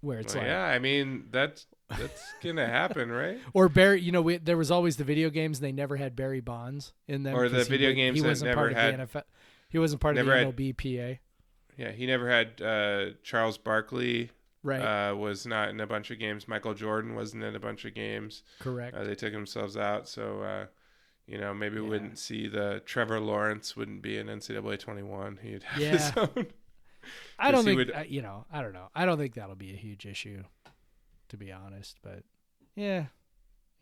Where it's Well, like, yeah, I mean that's that's gonna happen, right? or Barry. You know, we, there was always the video games. They never had Barry Bonds in them, Or the he video wa- games He that wasn't never part had- of the NFL. He wasn't part of the MLBPA, Yeah, he never had uh, Charles Barkley. Right? Uh, was not in a bunch of games. Michael Jordan wasn't in a bunch of games. Correct. Uh, they took themselves out, so uh, you know maybe we Yeah. wouldn't see the Trevor Lawrence wouldn't be in NCAA 21. He'd have Yeah. his own. I don't think would- I- you know. I don't know. I don't think that'll be a huge issue, to be honest. But yeah,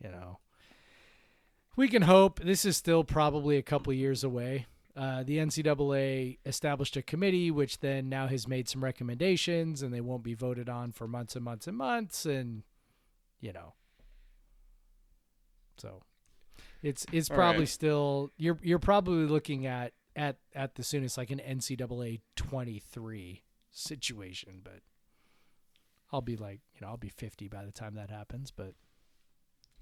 you know, we can hope. This is still probably a couple years away. Uh, the NCAA established a committee, which then now has made some recommendations, and they won't be voted on for months and months and months, and you know, so it's it's All probably right. still you're you're probably looking at at at the soonest like an NCAA 23 situation, but I'll be like, you know, I'll be 50 by the time that happens, but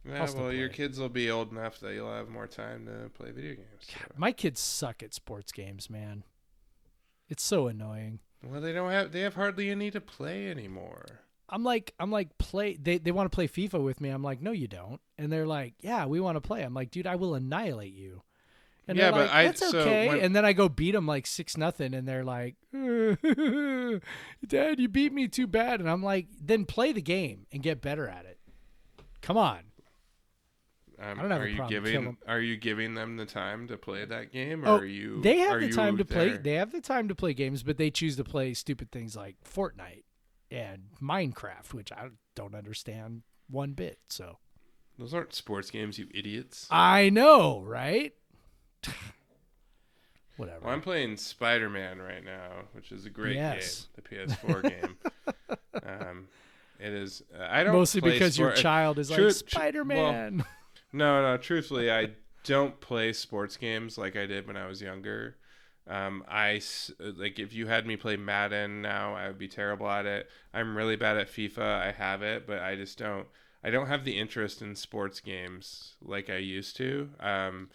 Yeah, well, your kids will be old enough that you'll have more time to play video games. so. my kids suck at sports games, man. It's so annoying. Well, they don't have they have hardly any to play anymore. I'm like I'm like play they they want to play FIFA with me. I'm like, "No you don't." And they're like, "Yeah, we want to play." I'm like, "Dude, I will annihilate you." And Yeah, but like, I- that's so okay. when- and then I go beat them like six nothing, and they're like, "Dad, you beat me too bad." And I'm like, "Then play the game and get better at it." Come on. Um, I don't have are a you problem giving killing- are you giving them the time to play that game, or Oh, are you? They have the time to play. They have the time to play games, but they choose to play stupid things like Fortnite and Minecraft, which I don't understand one bit. So Those aren't sports games, you idiots. I know, right? Whatever. Well, I'm playing Spider Man right now, which is a great Yes. game, the PS4 game. Um, it is. Uh, I don't Mostly because your child is True- like Spider Man. No, no. Truthfully, I don't play sports games like I did when I was younger. Um, I like if you had me play Madden now, I would be terrible at it. I'm really bad at FIFA. I have it, but I just don't. I don't have the interest in sports games like I used to. Um,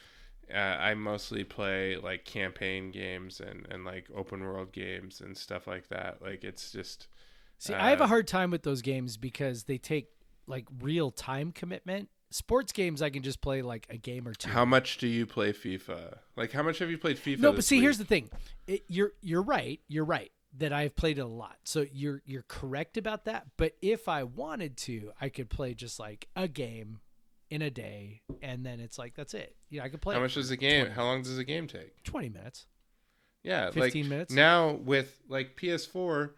uh, I mostly play like campaign games and, and like open world games and stuff like that. Like it's just See, I have a uh, hard time with those games because they take like real time commitment. Sports games, I can just play like a game or two. how much do you play FIFA? Like how much have you played FIFA? no, but see, week? here's the thing. It, you're you're right. You're right that I've played it a lot. So you're you're correct about that. But if I wanted to, I could play just like a game in a day, and then it's like that's it. Yeah, I could play How much does the game? 20 How long does a game take? Twenty minutes. Yeah, 15 like minutes? now with like PS4,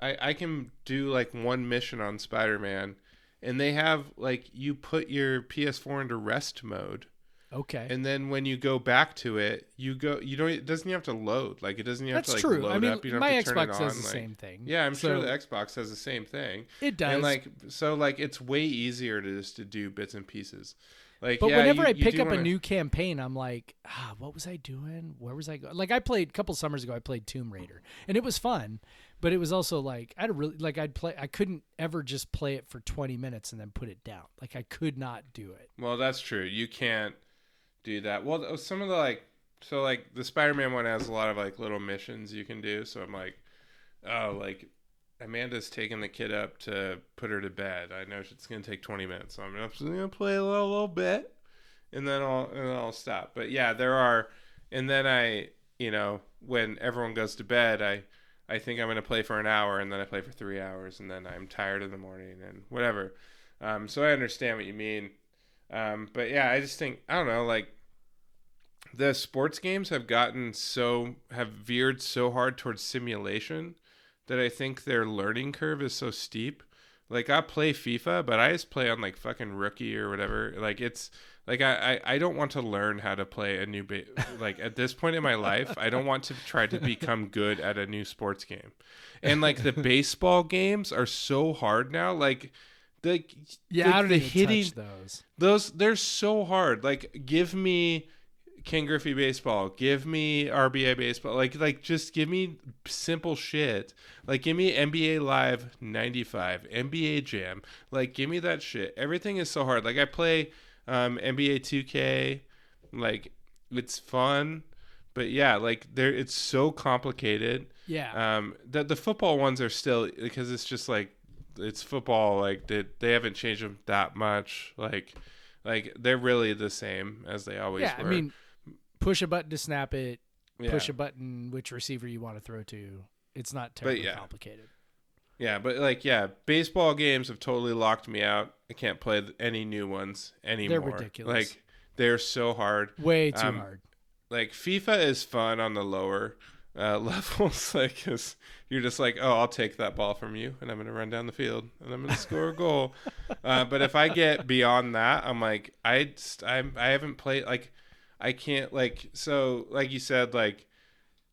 I I can do like one mission on Spider-Man, and they have like you put your PS4 into rest mode, Okay. and then when you go back to it, you go you don't it doesn't even have to load like it doesn't even that's have to like true. load I mean, up. You don't my have to turn Xbox it does on. the like- same thing. Yeah, I'm sure the Xbox does the same thing. it does. And like so like it's way easier to just to do bits and pieces. Like But yeah, whenever you- I pick up a wanna- new campaign, I'm like, ah, what was I doing? Where was I going? Like I played a couple summers ago. I played Tomb Raider, and it was fun, but it was also like I'd really like I'd play. I couldn't ever just play it for 20 minutes and then put it down. Like I could not do it. Well, that's true. You can't do that. Well, oh, some of the like, so like the Spider-Man one has a lot of like little missions you can do. So I'm like, oh, like Amanda's taking the kid up to put her to bed. I know it's gonna take 20 minutes, so I'm just gonna play a little, little bit, and then I'll and then I'll stop. But yeah, there are, and then I, you know, when everyone goes to bed, I. I think I'm going to play for an hour and then I play for three hours and then I'm tired in the morning and whatever. Um, so I understand what you mean. Um, but yeah, I just think I don't know, like the sports games have gotten so have veered so hard towards simulation that I think their learning curve is so steep. Like I play FIFA, but I just play on like fucking rookie or whatever. Like it's like I, I, I don't want to learn how to play a new ba- like at this point in my life I don't want to try to become good at a new sports game, and like the baseball games are so hard now. Like the Yeah, the, I don't the hitting those. those they're so hard. Like give me Ken Griffey baseball, give me RBI baseball. Like like just give me simple shit. Like give me NBA Live 95, NBA Jam. Like give me that shit. Everything is so hard. Like I play um NBA 2K like it's fun, but yeah, like there it's so complicated. Yeah. Um the the football ones are still because it's just like it's football like they they haven't changed them that much. Like like they're really the same as they always yeah. were. I mean, push a button to snap it. yeah. Push a button which receiver you want to throw to. It's not terribly yeah. complicated. Yeah, but like yeah, baseball games have totally locked me out. I can't play any new ones anymore. They're ridiculous. Like they're so hard. Way too Um, hard. Like FIFA is fun on the lower uh, levels, like 'cause you're just like, oh, I'll take that ball from you, and I'm gonna run down the field, and I'm gonna score a goal. Uh, but if I get beyond that, I'm like, I I'm, I haven't played like, I can't like, so like you said, like,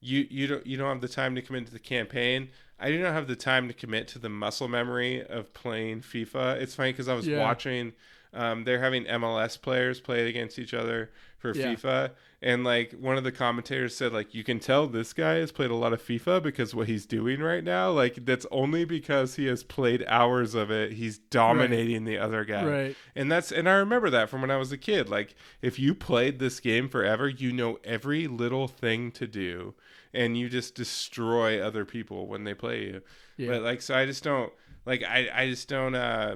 you you don't you don't have the time to commit to the campaign. I do not have the time to commit to the muscle memory of playing FIFA. It's funny because I was Yeah. watching. Um, they're having MLS players play against each other for Yeah. FIFA, and like one of the commentators said, like you can tell this guy has played a lot of FIFA because what he's doing right now, like that's only because he has played hours of it. He's dominating the other guy, Right. and that's and I remember that from when I was a kid. Like if you played this game forever, you know every little thing to do, and you just destroy other people when they play you. Yeah. But like, so I just don't like. I I just don't. uh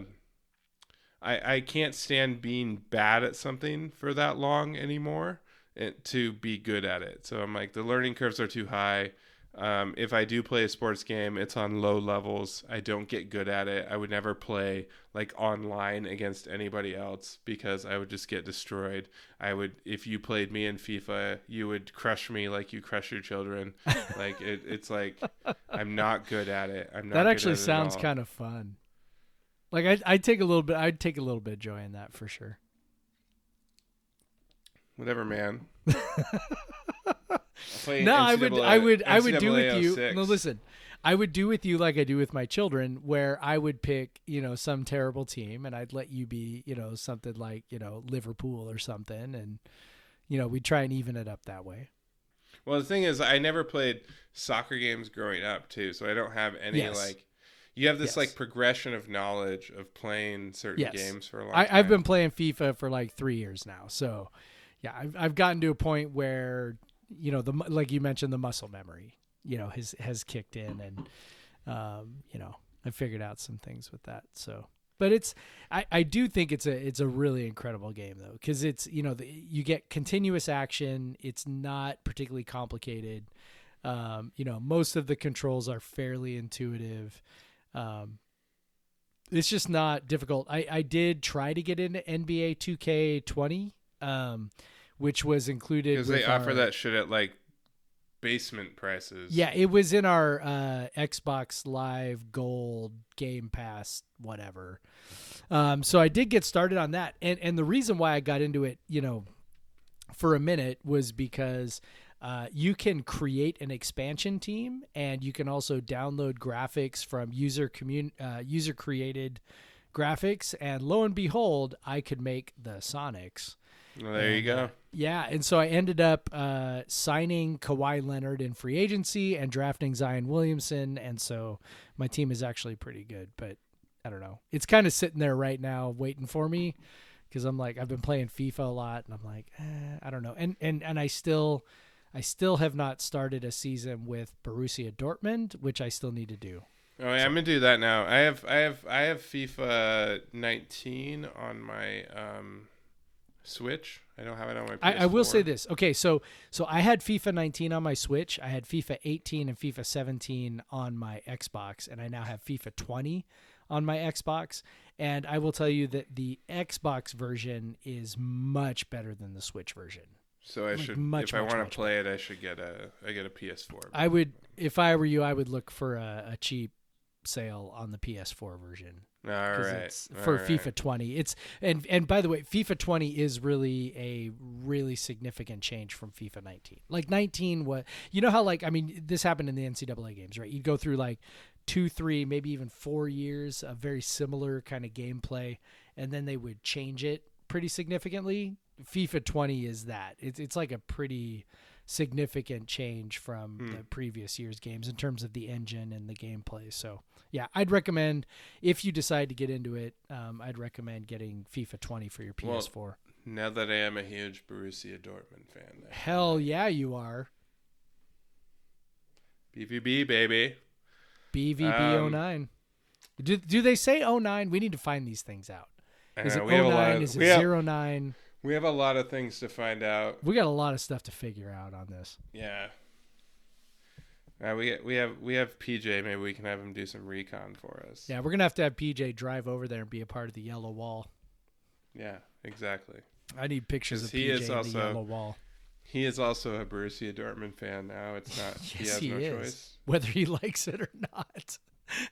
I I can't stand being bad at something for that long anymore, to be good at it. So I'm like, the learning curves are too high. Um, if I do play a sports game, it's on low levels. I don't get good at it. I would never play like online against anybody else because I would just get destroyed. I would, if you played me in FIFA, you would crush me like you crush your children. like it, it's like I'm not good at it. I'm not. That actually sounds kind of fun. Like I, I'd take a little bit. I'd take a little bit of joy in that for sure. Whatever, man. No, I would, NCAA I would, I would do NCAA with you. No, listen, I would do with you like I do with my children, where I would pick, you know, some terrible team, and I'd let you be, you know, something like, you know, Liverpool or something, and you know, we'd try and even it up that way. Well, the thing is, I never played soccer games growing up too, so I don't have any Yes. like. You have this Yes. like progression of knowledge of playing certain Yes. games for a long I, time. I've been playing FIFA for like three years now, so yeah, I've I've gotten to a point where you know the like you mentioned the muscle memory, you know, has has kicked in, and um, you know, I figured out some things with that. So, but it's I I do think it's a it's a really incredible game though, because it's you know the, you get continuous action. It's not particularly complicated. Um, you know, most of the controls are fairly intuitive. Um, it's just not difficult. I I did try to get into NBA 2K20, um, which was included Because they offer our- that shit at like basement prices. Yeah, it was in our uh, Xbox Live Gold Game Pass, whatever. Um, so I did get started on that, and and the reason why I got into it, you know, for a minute was because uh, you can create an expansion team, and you can also download graphics from user commun uh, user created graphics, and lo and behold, I could make the Sonics. Well, there you go. uh, yeah, and so I ended up uh, signing Kawhi Leonard in free agency and drafting Zion Williamson, and so my team is actually pretty good. But I don't know, it's kind of sitting there right now waiting for me because I'm like I've been playing FIFA a lot, and I'm like eh, I don't know, and and and I still. I still have not started a season with Borussia Dortmund, which I still need to do. Oh, yeah, I'm gonna do that now. I have, I have, I have FIFA 19 on my um, Switch. I don't have it on my. PS4. I, I will say this. Okay, so so I had FIFA 19 on my Switch. I had FIFA 18 and FIFA 17 on my Xbox, and I now have FIFA 20 on my Xbox. And I will tell you that the Xbox version is much better than the Switch version. So I like, should, much, if I want to play it, I should get a, I get a PS4. I would, if I were you, I would look for a, a cheap sale on the PS4 version. All right. it's all for right. FIFA 20. It's and and by the way, FIFA 20 is really a really significant change from FIFA 19. Like 19 was you know how like I mean this happened in the NCAA games, right? You'd go through like 2, 3, maybe even 4 years of very similar kind of gameplay and then they would change it pretty significantly. FIFA 20 is that. It's it's like a pretty significant change from Hmm. the previous year's games in terms of the engine and the gameplay. So, yeah, I'd recommend if you decide to get into it, um, I'd recommend getting FIFA 20 for your PS4. Now that I am a huge Borussia Dortmund fan. Hell yeah, you are. BVB baby. BVB09. do, do they say 09? We need to find these things out. Is it we have a lot 09? Is it have, 09? We have a lot of things to find out. We got a lot of stuff to figure out on this. Yeah. Uh, we we have we have PJ. Maybe we can have him do some recon for us. Yeah, we're going to have to have PJ drive over there and be a part of the yellow wall. Yeah, exactly. I need pictures of he PJ is in the yellow wall. He is also a Borussia Dortmund fan now. It's not. he Yes, has he no is. choice. Whether he likes it or not.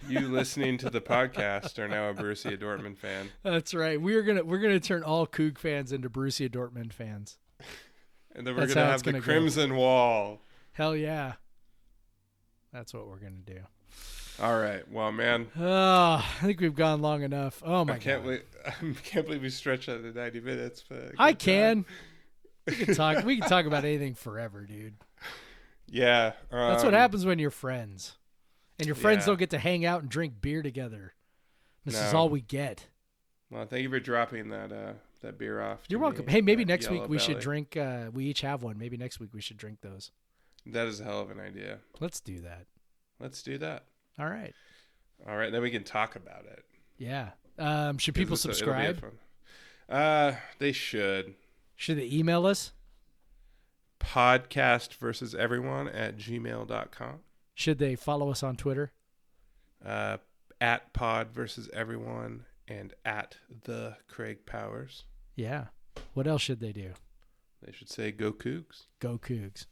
You listening to the podcast are now a Borussia Dortmund fan. That's right. We're gonna we're gonna turn all Coug fans into Borussia Dortmund fans. And then we're That's gonna have the gonna go. Crimson Wall. Hell yeah. That's what we're gonna do. All right. Well, man, Oh, I think we've gone long enough. Oh my I can't god. believe I can't believe we stretched out to ninety minutes. But I can. We can talk. we can talk about anything forever, dude. Yeah. That's what um, happens when you're friends, and your friends yeah. don't get to hang out and drink beer together. This is all we get. Well, thank you for dropping that uh that beer off. You're me, welcome. Hey, maybe that next week we should drink. Uh, we each have one. Maybe next week we should drink those. That is a hell of an idea. Let's do that. Let's do that. All right. All right, then we can talk about it. Yeah. Um, should people it's a- subscribe? Uh, they should. Should they email us? Podcast versus everyone at gmail.com. Should they follow us on Twitter? Uh, at pod versus everyone and at the Craig Powers. Yeah. What else should they do? They should say go Cougs. Go Cougs.